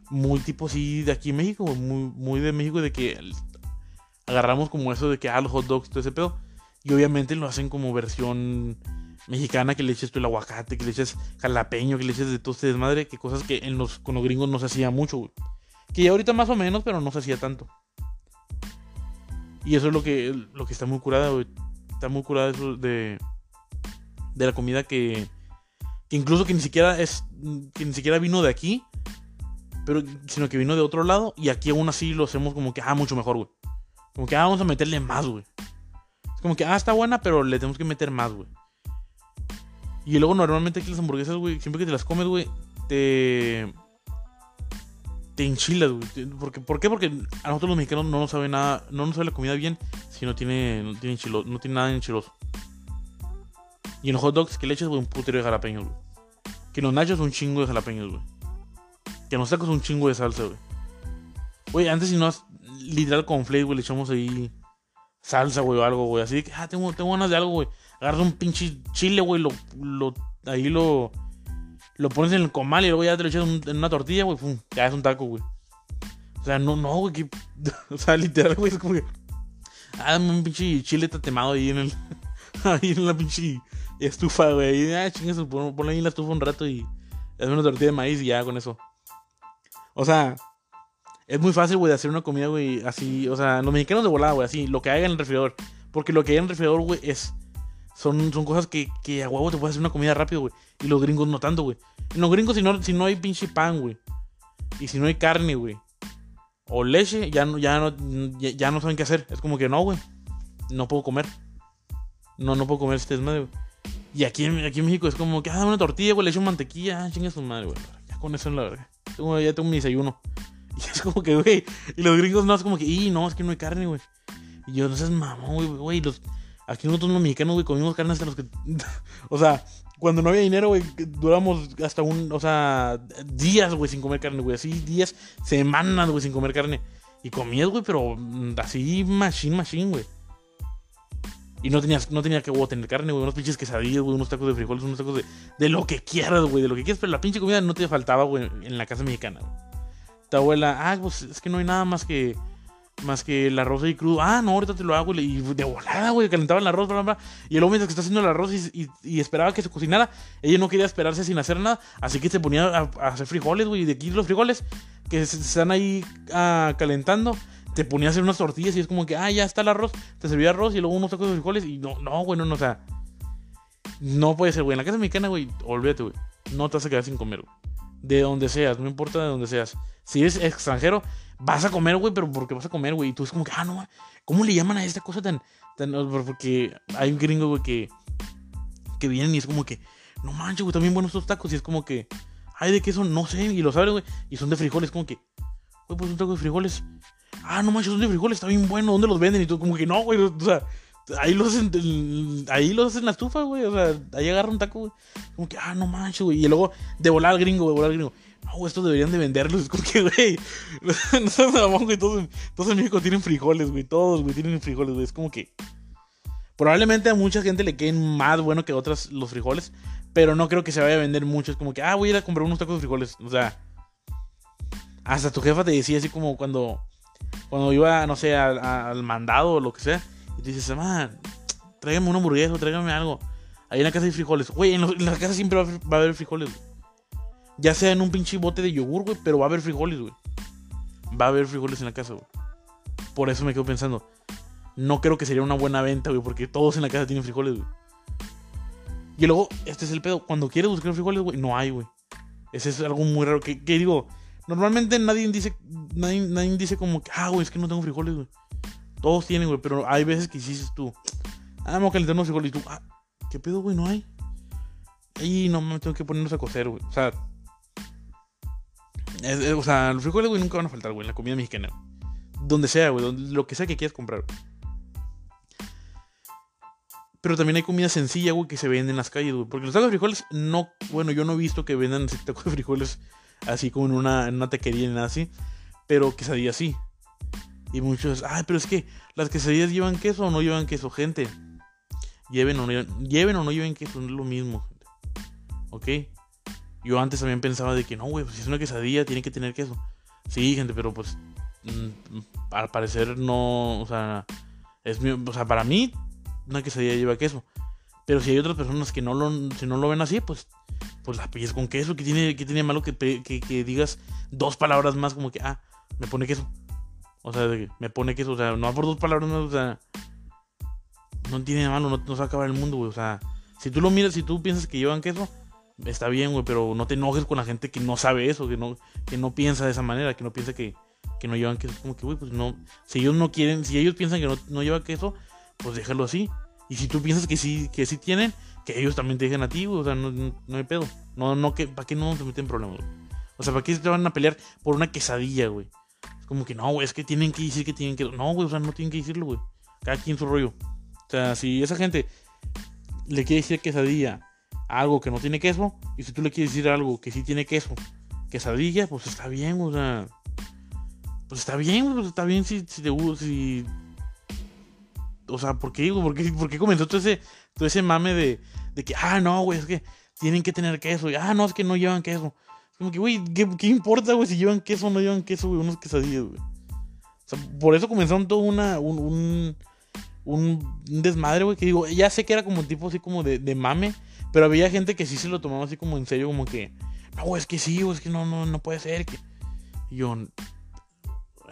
Muy tipo sí de aquí en México, muy, muy de México, de que agarramos como eso de que ah, los hot dogs, todo ese pedo. Y obviamente lo hacen como versión mexicana, que le eches tú el aguacate, que le eches jalapeño, que le eches de todo este desmadre, que cosas que en los, con los gringos no se hacía mucho, güey. Que ya ahorita más o menos, pero no se hacía tanto. Y eso es lo que, lo que está muy curada, güey. Está muy curada eso de, de la comida que, incluso que ni siquiera es que ni siquiera vino de aquí, pero sino que vino de otro lado y aquí aún así lo hacemos como que ah mucho mejor, güey. Como que ah, vamos a meterle más, güey. Es como que ah, está buena, pero le tenemos que meter más, güey. Y luego normalmente aquí las hamburguesas, güey, siempre que te las comes, güey, te te enchilas, güey. Porque, ¿Por qué? Porque a nosotros los mexicanos no nos sabe nada, no nos sabe la comida bien si no tiene, no tiene, no tiene nada enchiloso. Y en hot dogs que le echas, güey, un putero de jalapeños, güey. Que en los nachos un chingo de jalapeños, güey. Que en los tacos un chingo de salsa, güey. Güey, antes si no, literal con flake, güey, le echamos ahí salsa, güey, o algo, güey. Así que, ah, tengo, tengo ganas de algo, güey. Agarras un pinche chile, güey, lo, lo, ahí lo, lo pones en el comal y luego ya te lo echas en una tortilla, güey, pum, ya es un taco, güey. O sea, no, no, güey, que, o sea, literal, güey, es como que, ah, dame un pinche chile tatemado ahí en el, ahí en la pinche estufa, güey. Ah, chingas, ponle ahí la estufa un rato y hazme una tortilla de maíz y ya con eso. O sea, es muy fácil, güey, de hacer una comida, güey, así. O sea, los mexicanos de volada, güey, así, lo que hay en el refrigerador. Porque lo que hay en el refrigerador, güey, es. Son, son cosas que, que a huevo te puedes hacer una comida rápido, güey. Y los gringos no tanto, güey. Los gringos, si no, si no hay pinche pan, güey. Y si no hay carne, güey. O leche, ya no, ya no, ya no saben qué hacer. Es como que no, güey. No puedo comer. No, no puedo comer este desmadre, güey. Y aquí, aquí en México es como que, ah, una tortilla, güey, le echo mantequilla, ah, chinga su madre, güey. Ya con eso en la verga. ya tengo mi desayuno. Y es como que, güey, y los gringos no, es como que, y no, es que no hay carne, güey. Y yo, no seas mamón, güey, güey, los, Aquí nosotros los mexicanos, güey, comimos carne hasta los que... o sea, cuando no había dinero, güey, duramos hasta un... O sea, días, güey, sin comer carne, güey. Así, días, semanas, güey, sin comer carne. Y comías, güey, pero así, machine, machine, güey. Y no tenías, no tenía que tener carne, güey. Unos pinches quesadillas, güey. Unos tacos de frijoles, unos tacos de... De lo que quieras, güey. De lo que quieras. Pero la pinche comida no te faltaba, güey, en la casa mexicana, güey. Tu abuela, ah, pues es que no hay nada más que más que el arroz ahí crudo. Ah, no, ahorita te lo hago. Y de volada, güey, calentaba el arroz, bla, bla, bla. Y el hombre que está haciendo el arroz y, esperaba que se cocinara, ella no quería esperarse sin hacer nada. Así que se ponía a, hacer frijoles, güey. Y de aquí los frijoles que se, están ahí ah, calentando, te ponía a hacer unas tortillas y es como que, ah, ya está el arroz. Te servía arroz y luego unos tacos de frijoles. Y no, no, güey, no, no, o sea. No puede ser, güey. En la casa mexicana, güey, olvídate, güey. No te vas a quedar sin comer, güey. De donde seas, no importa de donde seas. Si eres extranjero, vas a comer, güey, pero porque vas a comer, güey. Y tú es como que, ah, no, ¿cómo le llaman a esta cosa tan. tan porque hay un gringo, güey, que. que vienen y es como que, no manches, güey, también buenos estos tacos. Y es como que, ay, de queso, no sé. Y lo saben, güey. Y son de frijoles, como que, güey, pues un taco de frijoles. Ah, no manches, son de frijoles, está bien bueno. ¿Dónde los venden? Y tú, como que, no, güey, o sea. Ahí los hacen, ahí los hacen en la estufa, güey. O sea, ahí agarra un taco, güey. Como que, ah, no manches, güey. Y luego de volar al gringo, de volar al gringo no, esto deberían de venderlos. Como que, güey, no sabes güey, todos, todos en México tienen frijoles, güey, todos, güey, tienen frijoles, güey. Es como que probablemente a mucha gente le queden más bueno que otras los frijoles, pero no creo que se vaya a vender mucho. Es como que, ah, voy a ir a comprar unos tacos de frijoles. O sea, hasta tu jefa te decía así como cuando, cuando iba, no sé, al, mandado o lo que sea, y te dices, man, tráigame una hamburguesa tráigame algo. Ahí en la casa hay frijoles. Güey, en, la casa siempre va a haber frijoles, güey. Ya sea en un pinche bote de yogur, güey, pero va a haber frijoles, güey. Va a haber frijoles en la casa, güey. Por eso me quedo pensando. No creo que sería una buena venta, güey, porque todos en la casa tienen frijoles, güey. Y luego, este es el pedo. Cuando quieres buscar frijoles, güey, no hay, güey. Ese es algo muy raro. Que, digo, normalmente nadie dice, nadie, nadie dice como que, ah, güey, es que no tengo frijoles, güey. Todos tienen, güey, pero hay veces que dices tú, ah, vamos a calentar unos frijoles y tú, ah, ¿qué pedo, güey? No hay. Y no me tengo que ponernos a cocer, güey. O sea, o sea, los frijoles, güey, nunca van a faltar, güey, en la comida mexicana. Donde sea, güey, lo que sea que quieras comprar. Pero también hay comida sencilla, güey, que se vende en las calles, güey. Porque los tacos de frijoles, no, bueno, yo no he visto que vendan tacos de frijoles así como en una, en una taquería ni nada así. Pero quesadillas sí. Y muchos, ay, pero es que las quesadillas llevan queso o no llevan queso, gente. Lleven o no lleven, queso, no es lo mismo. ¿Ok? Yo antes también pensaba de que no, güey, pues si es una quesadilla tiene que tener queso. Sí, gente, pero pues mm, al parecer no, o sea, es o sea, para mí una quesadilla lleva queso. Pero si hay otras personas que no lo, si no lo ven así, pues, pues la pilles con queso. que tiene, que tiene malo que, que, digas dos palabras más como que, ah, me pone queso? O sea, me pone queso, o sea, no por dos palabras más, o sea, no tiene malo, no, no se va a acabar el mundo, güey. O sea, si tú lo miras, si tú piensas que llevan queso, está bien, güey, pero no te enojes con la gente que no sabe eso, que no, que no piensa de esa manera, que no piensa que, que no llevan queso. Como que, güey, pues no. Si ellos no quieren, si ellos piensan que no, no lleva queso, pues déjalo así. Y si tú piensas que sí, que sí tienen, que ellos también te dejen a ti, güey, o sea, no, no, hay pedo. No, no, que, ¿para qué no se meten problemas, güey? O sea, ¿para qué te van a pelear por una quesadilla, güey? Es como que no, güey, es que tienen que decir que tienen que. No, güey, o sea, no tienen que decirlo, güey. Cada quien su rollo. O sea, si esa gente le quiere decir quesadilla algo que no tiene queso, y si tú le quieres decir algo que sí tiene queso, quesadilla, pues está bien, o sea. Pues está bien, pues está bien si, si te gusta, si. O sea, ¿por qué, ¿Por qué, comenzó todo ese, todo ese mame de, de que, ah, no, güey, es que tienen que tener queso, ah, no, es que no llevan queso. Es como que, güey, ¿qué, ¿qué, importa, güey, si llevan queso o no llevan queso, güey, unos quesadillas, güey? O sea, por eso comenzaron todo una, un, un, desmadre, güey, que digo, ya sé que era como tipo así como de, de mame, pero había gente que sí se lo tomaba así como en serio, como que, no, es que sí, es que no, no, no puede ser. Que... Y yo,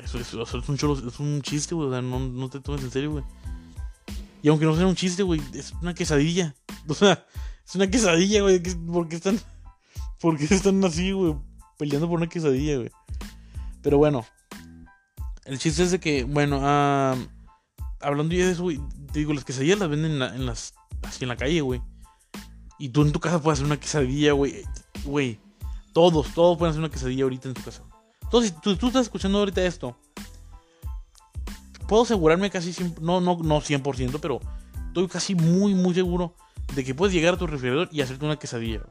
eso, es, un es un chiste, güey, o sea, no, no te tomes en serio, güey. Y aunque no sea un chiste, güey, es una quesadilla. O sea, es una quesadilla, güey. ¿Por qué están, por qué están así, güey? Peleando por una quesadilla, güey. Pero bueno, el chiste es de que, bueno, uh, hablando ya de eso, güey, te digo, las quesadillas las venden en, las, así en la calle, güey. Y tú en tu casa puedes hacer una quesadilla, güey. Güey. Todos, todos pueden hacer una quesadilla ahorita en tu casa. Entonces, tú, tú estás escuchando ahorita esto. Puedo asegurarme casi, no, no, no 100%, pero estoy casi muy, muy seguro de que puedes llegar a tu refrigerador y hacerte una quesadilla.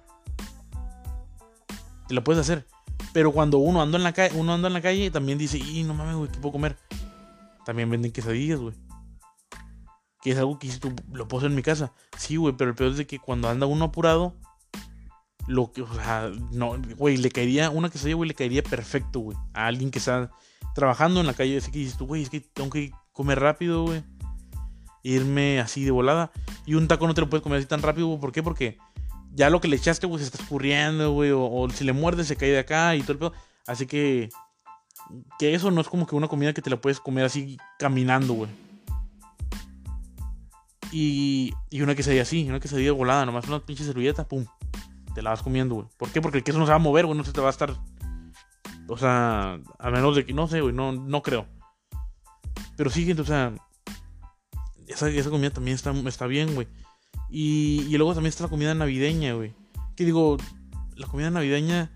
Te la puedes hacer. Pero cuando uno anda en la calle, uno anda en la calle, también dice, y no mames, güey, ¿qué puedo comer? También venden quesadillas, güey. Que es algo que si tú lo puedo hacer en mi casa. Sí, güey, pero el peor es de que cuando anda uno apurado, lo que, o sea, no, güey, le caería, una quesadilla, güey, le caería perfecto, güey. A alguien que está trabajando en la calle, así que dices tú, güey, es que tengo que comer rápido, güey. Irme así de volada. Y un taco no te lo puedes comer así tan rápido, güey. ¿Por qué? Porque ya lo que le echaste, güey, se está escurriendo, güey. O, si le muerdes, se cae de acá y todo el pedo. Así que. Que eso no es como que una comida que te la puedes comer así caminando, güey. Y, y una quesadilla así, una quesadilla volada, nomás una pinche servilleta, pum. Te la vas comiendo, güey. ¿Por qué? Porque el queso no se va a mover, güey, no se te va a estar. O sea, a menos de que, no sé, güey, no, no creo. Pero sí, o sea, esa, comida también está, está bien, güey. Y, y luego también está la comida navideña, güey. Que digo, la comida navideña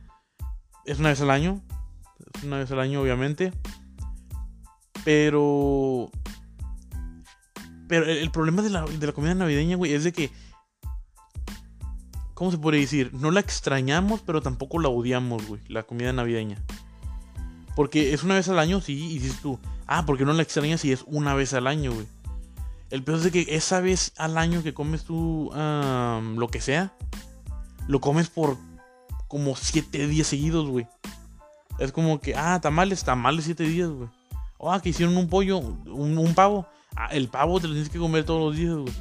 es una vez al año. Es una vez al año, obviamente. Pero. Pero el, problema de la, de la comida navideña, güey, es de que. ¿Cómo se puede decir? No la extrañamos, pero tampoco la odiamos, güey. La comida navideña. Porque es una vez al año, sí, y dices tú. Ah, porque no la extrañas si es una vez al año, güey. El peor es que esa vez al año que comes tú lo que sea, lo comes por como siete días seguidos, güey. Es como que, ah, tamales, tamales siete días, güey. Ah, que hicieron un pollo, un, pavo. Ah, el pavo te lo tienes que comer todos los días, güey.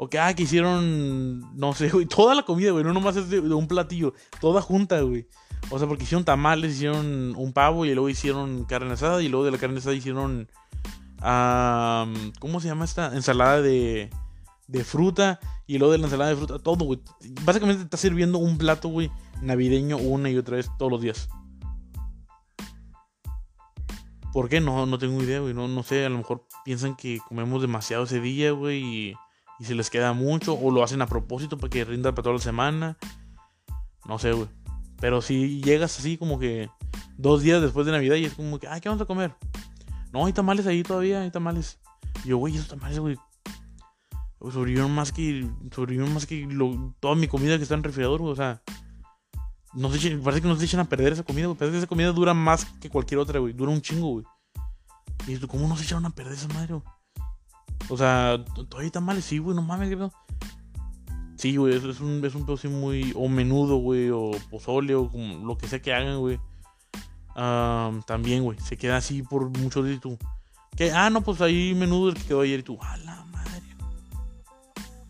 O que, ah, que hicieron, no sé, güey, toda la comida, güey, no nomás es de, un platillo, toda junta, güey. O sea, porque hicieron tamales, hicieron un pavo y luego hicieron carne asada y luego de la carne asada hicieron ¿Cómo se llama esta? Ensalada de, de fruta. Y luego de la ensalada de fruta, todo, güey. Básicamente te está sirviendo un plato, güey, navideño una y otra vez todos los días. ¿Por qué? No, no tengo idea, güey. No, no sé, a lo mejor piensan que comemos demasiado ese día, güey, y, y, se les queda mucho. O lo hacen a propósito para que rinda para toda la semana. No sé, güey. Pero si llegas así como que dos días después de Navidad y es como que, ay, ¿qué vamos a comer? No, hay tamales ahí todavía, hay tamales. Y yo, güey, esos tamales, güey. Sobrevivieron más que. Sobrevivieron más que toda mi comida que está en el refrigerador, güey. O sea. No se parece que nos echan a perder esa comida, güey. Parece que esa comida dura más que cualquier otra, güey. Dura un chingo, güey. Y tú, ¿cómo nos echaron a perder esa madre? O sea, todavía tamales, sí, güey, no mames, güey. Sí, güey, es, un, es un pedo así muy. O menudo, güey, o pozole, o como lo que sea que hagan, güey también, güey, se queda así por muchos días y tú. Ah, no, pues ahí menudo el que quedó ayer y tú, a la madre.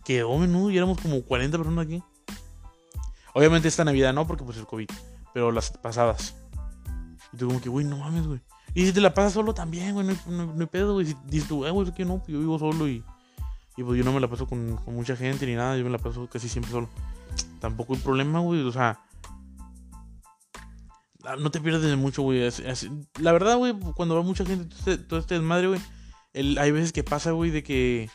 Quedó menudo y éramos como 40 personas aquí. Obviamente esta Navidad no, porque pues el COVID. Pero las pasadas. Y tú como que, güey, no mames, güey. Y si te la pasas solo también, güey, no, hay pedo, güey. Si dices tú, eh, güey, es que no, pues yo vivo solo y, y pues yo no me la paso con, mucha gente ni nada, yo me la paso casi siempre solo. Tampoco hay problema, güey, o sea, Ah, no te pierdes de mucho, güey. La verdad, güey, cuando va mucha gente, todo este, este desmadre, güey, hay veces que pasa, güey, de que.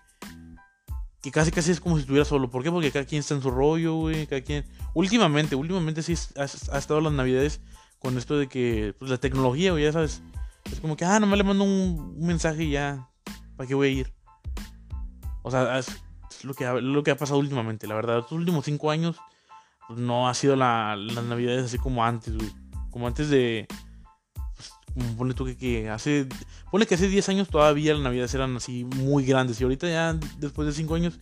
Que casi casi es como si estuviera solo. ¿Por qué? Porque cada quien está en su rollo, güey. Cada quien. Últimamente, últimamente sí ha, estado las navidades con esto de que. Pues la tecnología, güey, ya sabes. Es como que, ah, nomás le mando un, mensaje y ya. ¿Para qué voy a ir? O sea, es, lo, que lo que ha pasado últimamente, la verdad. Los últimos cinco años pues, no ha sido la, las navidades así como antes, güey como antes de. Pues, pone tú que, hace. Pone que hace 10 años todavía las navidades eran así muy grandes. Y ahorita ya, después de 5 años,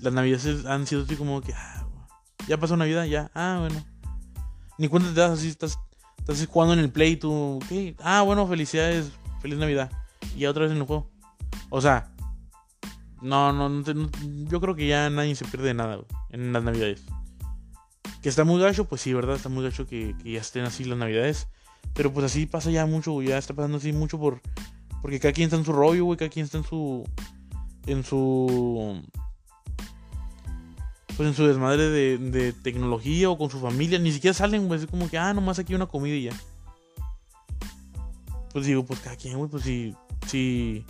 las navidades han sido así como que. Ah, ya pasó Navidad, ya. Ah, bueno. Ni cuenta te das así, estás, estás jugando en el play, tú. ¿qué? Ah, bueno, felicidades, feliz Navidad. Y otra vez en el juego. O sea, no, no, no, yo creo que ya nadie se pierde nada en las navidades. Que está muy gacho, pues sí, ¿verdad? Está muy gacho que, ya estén así las navidades. Pero pues así pasa ya mucho. Ya está pasando así mucho por. Porque cada quien está en su rollo, güey. Cada quien está en su. En su. Pues en su desmadre de, de tecnología o con su familia. Ni siquiera salen, güey. Es como que, ah, nomás aquí una comida y ya. Pues digo, pues cada quien, güey. Pues sí. Sí.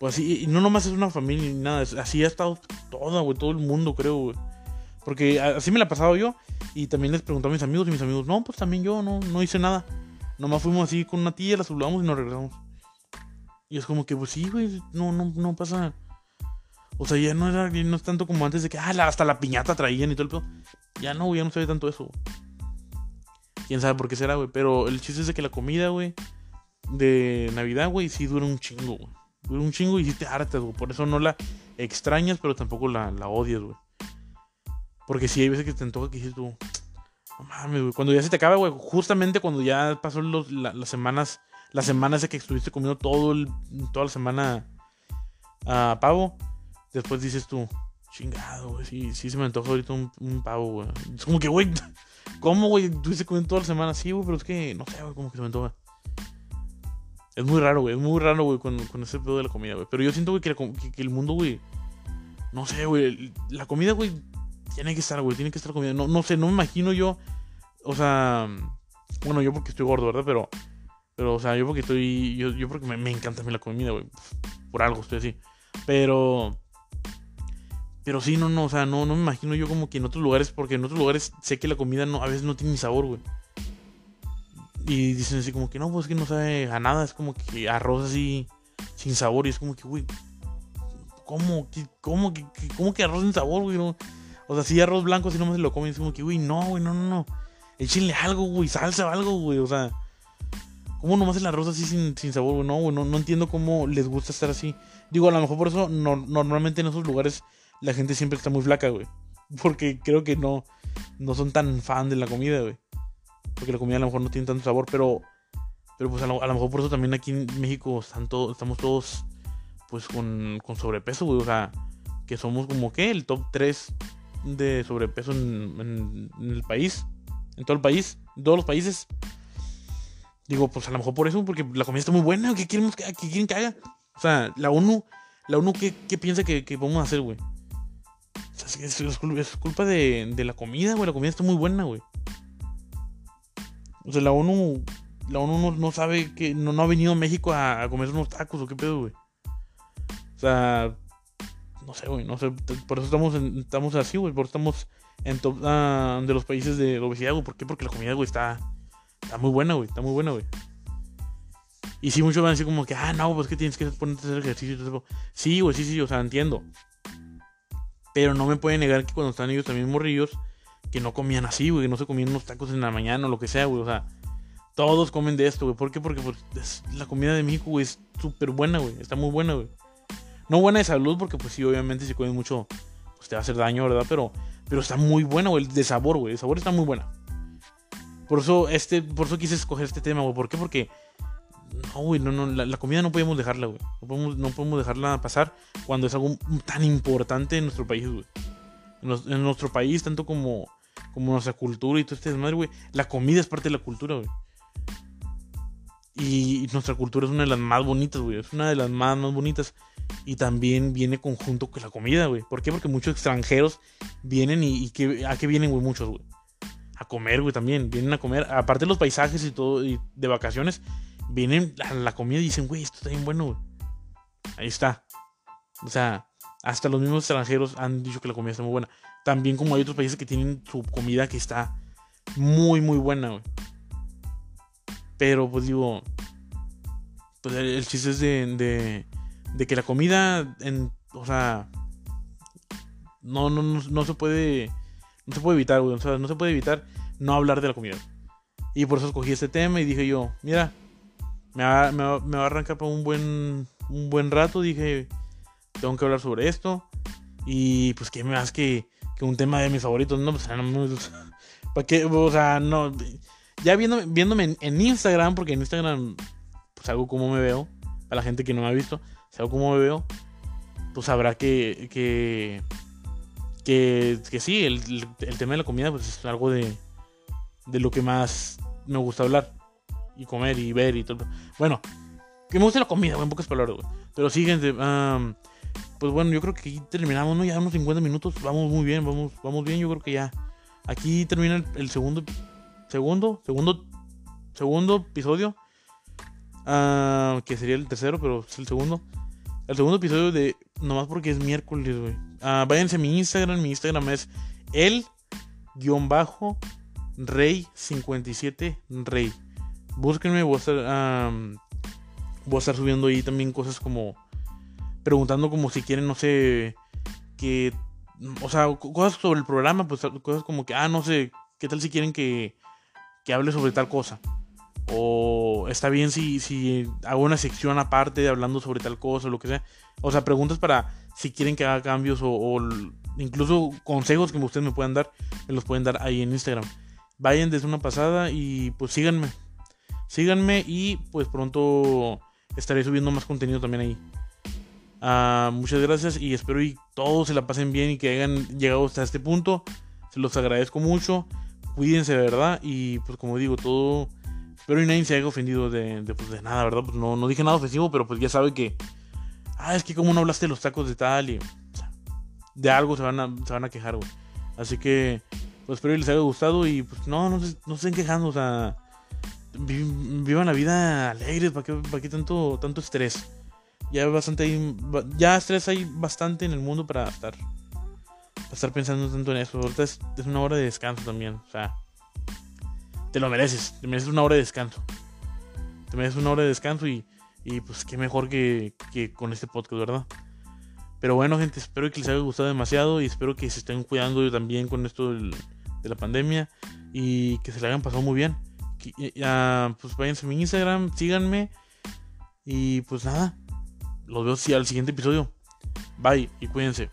Pues así. Y no nomás es una familia ni nada. Así ha estado toda, güey. Todo el mundo, creo, güey. Porque así me la he pasado yo. Y también les pregunté a mis amigos y mis amigos, no, pues también yo no, no hice nada. Nomás fuimos así con una tía, la saludamos y nos regresamos. Y es como que, pues sí, güey, no, no, no pasa. O sea, ya no era no es tanto como antes de que ah, hasta la piñata traían y todo el pedo. Ya no, ya no se ve tanto eso. Quién sabe por qué será, güey. Pero el chiste es de que la comida, güey, de Navidad, güey, sí dura un chingo, güey. Dura un chingo y sí te hartas, güey. Por eso no la extrañas, pero tampoco la, la odias, güey. Porque si hay veces que te antoja que dices tú, no mames, güey. Cuando ya se te acaba, güey, justamente cuando ya pasó las semanas, las semanas de que estuviste comiendo todo el, toda la semana a pavo, después dices tú, chingado, güey, sí, sí se me antoja ahorita un, pavo, güey. Es como que, güey, ¿cómo, güey? Estuviste comiendo toda la semana, sí, güey, pero es que, no sé, güey, como que se me antoja. Es muy raro, güey, es muy raro, güey, con, con ese pedo de la comida, güey. Pero yo siento, güey, que, que el mundo, güey, no sé, güey, la comida, güey, tiene que estar, güey, tiene que estar comida. No, no sé, no me imagino yo. O sea, bueno, yo porque estoy gordo, ¿verdad? Pero, pero o sea, yo porque estoy. Yo, yo porque me, me encanta a mí la comida, güey. Por algo estoy así. Pero. Pero sí, no, no, o sea, no, no me imagino yo como que en otros lugares, porque en otros lugares sé que la comida no, a veces no tiene ni sabor, güey. Y dicen así como que no, pues que no sabe a nada, es como que arroz así sin sabor y es como que, güey, ¿cómo, cómo, cómo que arroz sin sabor, güey? O sea, si arroz blanco, si no me lo comen, es como que, güey, no, güey, no, no, no. Échenle algo, güey, salsa o algo, güey. O sea, ¿cómo nomás el arroz así sin, sin sabor, güey? No, güey, no, no, entiendo cómo les gusta estar así. Digo, a lo mejor por eso normalmente en esos lugares la gente siempre está muy flaca, güey. Porque creo que no, no son tan fan de la comida, güey. Porque la comida a lo mejor no tiene tanto sabor, pero, pero pues a lo, mejor por eso también aquí en México estamos todos pues con, con sobrepeso, güey. O sea, que somos como que el top 3 de sobrepeso en, el país, en todo el país, en todos los países. Digo, pues a lo mejor por eso, porque la comida está muy buena. ¿Qué, quieren que, quieren que haga? O sea, la ONU, la ONU, ¿qué, qué piensa que, que podemos hacer, güey? Es, culpa de, de, la comida, güey. La comida está muy buena, güey. O sea, la ONU, la ONU no, sabe que no, no, ha venido a México a, comer unos tacos o qué pedo, güey. O sea, no sé, güey, no sé. Por eso estamos, estamos así, güey. Por eso estamos en top ah, de los países de obesidad, güey. ¿Por qué? Porque la comida, güey, está, está muy buena, güey. Está muy buena, güey. Y sí, muchos van a decir como que, ah, no, pues que tienes que ponerte a hacer ejercicio. Sí, güey, sí, sí, o sea, entiendo. Pero no me pueden negar que cuando están ellos también morrillos, que no comían así, güey, que no se comían unos tacos en la mañana o lo que sea, güey. O sea, todos comen de esto, güey. ¿Por qué? Porque pues, la comida de México, güey, es súper buena, güey. Está muy buena, güey. No buena de salud, porque pues sí, obviamente si comes mucho, pues te va a hacer daño, ¿verdad? Pero, pero está muy buena, güey. De sabor, güey. El sabor está muy buena. Por eso, este, por eso quise escoger este tema, güey. ¿Por qué? Porque. No, güey, no, no, la, comida no podemos dejarla, güey. No podemos, no podemos dejarla pasar cuando es algo tan importante en nuestro país, güey. En, nuestro país, tanto como, como nuestra cultura y todo este desmadre, güey. La comida es parte de la cultura, güey. Y nuestra cultura es una de las más bonitas, güey. Es una de las más, más bonitas. Y también viene conjunto con la comida, güey. ¿Por qué? Porque muchos extranjeros vienen y, que, ¿a qué vienen, güey? Muchos, güey. A comer, güey, también. Vienen a comer. Aparte de los paisajes y todo, y de vacaciones, vienen a la comida y dicen, güey, esto está bien bueno, güey. Ahí está. O sea, hasta los mismos extranjeros han dicho que la comida está muy buena. También como hay otros países que tienen su comida que está muy, muy buena, güey. Pero pues digo, pues el, chiste es de, de, que la comida, o sea, no, no, no, se puede, no se puede evitar, güey. O sea, no se puede evitar no hablar de la comida. Y por eso escogí este tema y dije yo, mira, me va, me va, a arrancar por un buen, un buen rato. Dije, tengo que hablar sobre esto. Y pues, ¿qué más que, que un tema de mis favoritos? No, pues, no, ¿para qué? O sea, no ya viéndome, viéndome en, Instagram, porque en Instagram, pues hago como me veo. A la gente que no me ha visto, si hago como me veo, pues sabrá que, que, que, sí, el, tema de la comida, pues es algo de, de lo que más me gusta hablar. Y comer y ver y todo. Bueno, que me gusta la comida, en pocas palabras, güey. Pero sí, gente, pues bueno, yo creo que aquí terminamos, ¿no? Ya unos 50 minutos, vamos muy bien, vamos, vamos bien, yo creo que ya. Aquí termina el segundo segundo, segundo, segundo episodio. Uh, que sería el tercero, pero es el segundo. El segundo episodio de. Nomás porque es miércoles, güey. Uh, váyanse a mi Instagram. Mi Instagram es el-rey57rey. Búsquenme, voy a estar. voy a estar subiendo ahí también cosas como. preguntando como si quieren, no sé, que, o sea, cosas sobre el programa, pues cosas como que, ah, no sé, ¿qué tal si quieren que, que hable sobre tal cosa? O está bien si, si hago una sección aparte de hablando sobre tal cosa o lo que sea. O sea, preguntas para si quieren que haga cambios o, incluso consejos que ustedes me puedan dar, me los pueden dar ahí en Instagram. Vayan desde una pasada y pues síganme. Síganme y pues pronto estaré subiendo más contenido también ahí. Ah, muchas gracias y espero y todos se la pasen bien y que hayan llegado hasta este punto. Se los agradezco mucho. Cuídense de verdad y pues como digo, todo... Espero y nadie se haya ofendido de, pues, nada, ¿verdad? Pues no, no dije nada ofensivo, pero pues ya sabe que... Ah, es que como no hablaste de los tacos de tal y... de algo se van a, se van a quejar, güey. Así que... Pues espero y les haya gustado y pues no, no se, no estén quejando, o sea... vivan la vida alegres, ¿para qué, para qué tanto, tanto estrés? Ya bastante ya estrés hay bastante en el mundo para estar para estar pensando tanto en eso. Ahorita es, una hora de descanso también, o sea, te lo mereces, te mereces una hora de descanso. Te mereces una hora de descanso y, y pues qué mejor que, que con este podcast, ¿verdad? Pero bueno, gente, espero que les haya gustado demasiado y espero que se estén cuidando también con esto de la pandemia y que se le hayan pasado muy bien. Ya, pues váyanse a mi Instagram, síganme y pues nada, los veo al siguiente episodio. Bye y cuídense.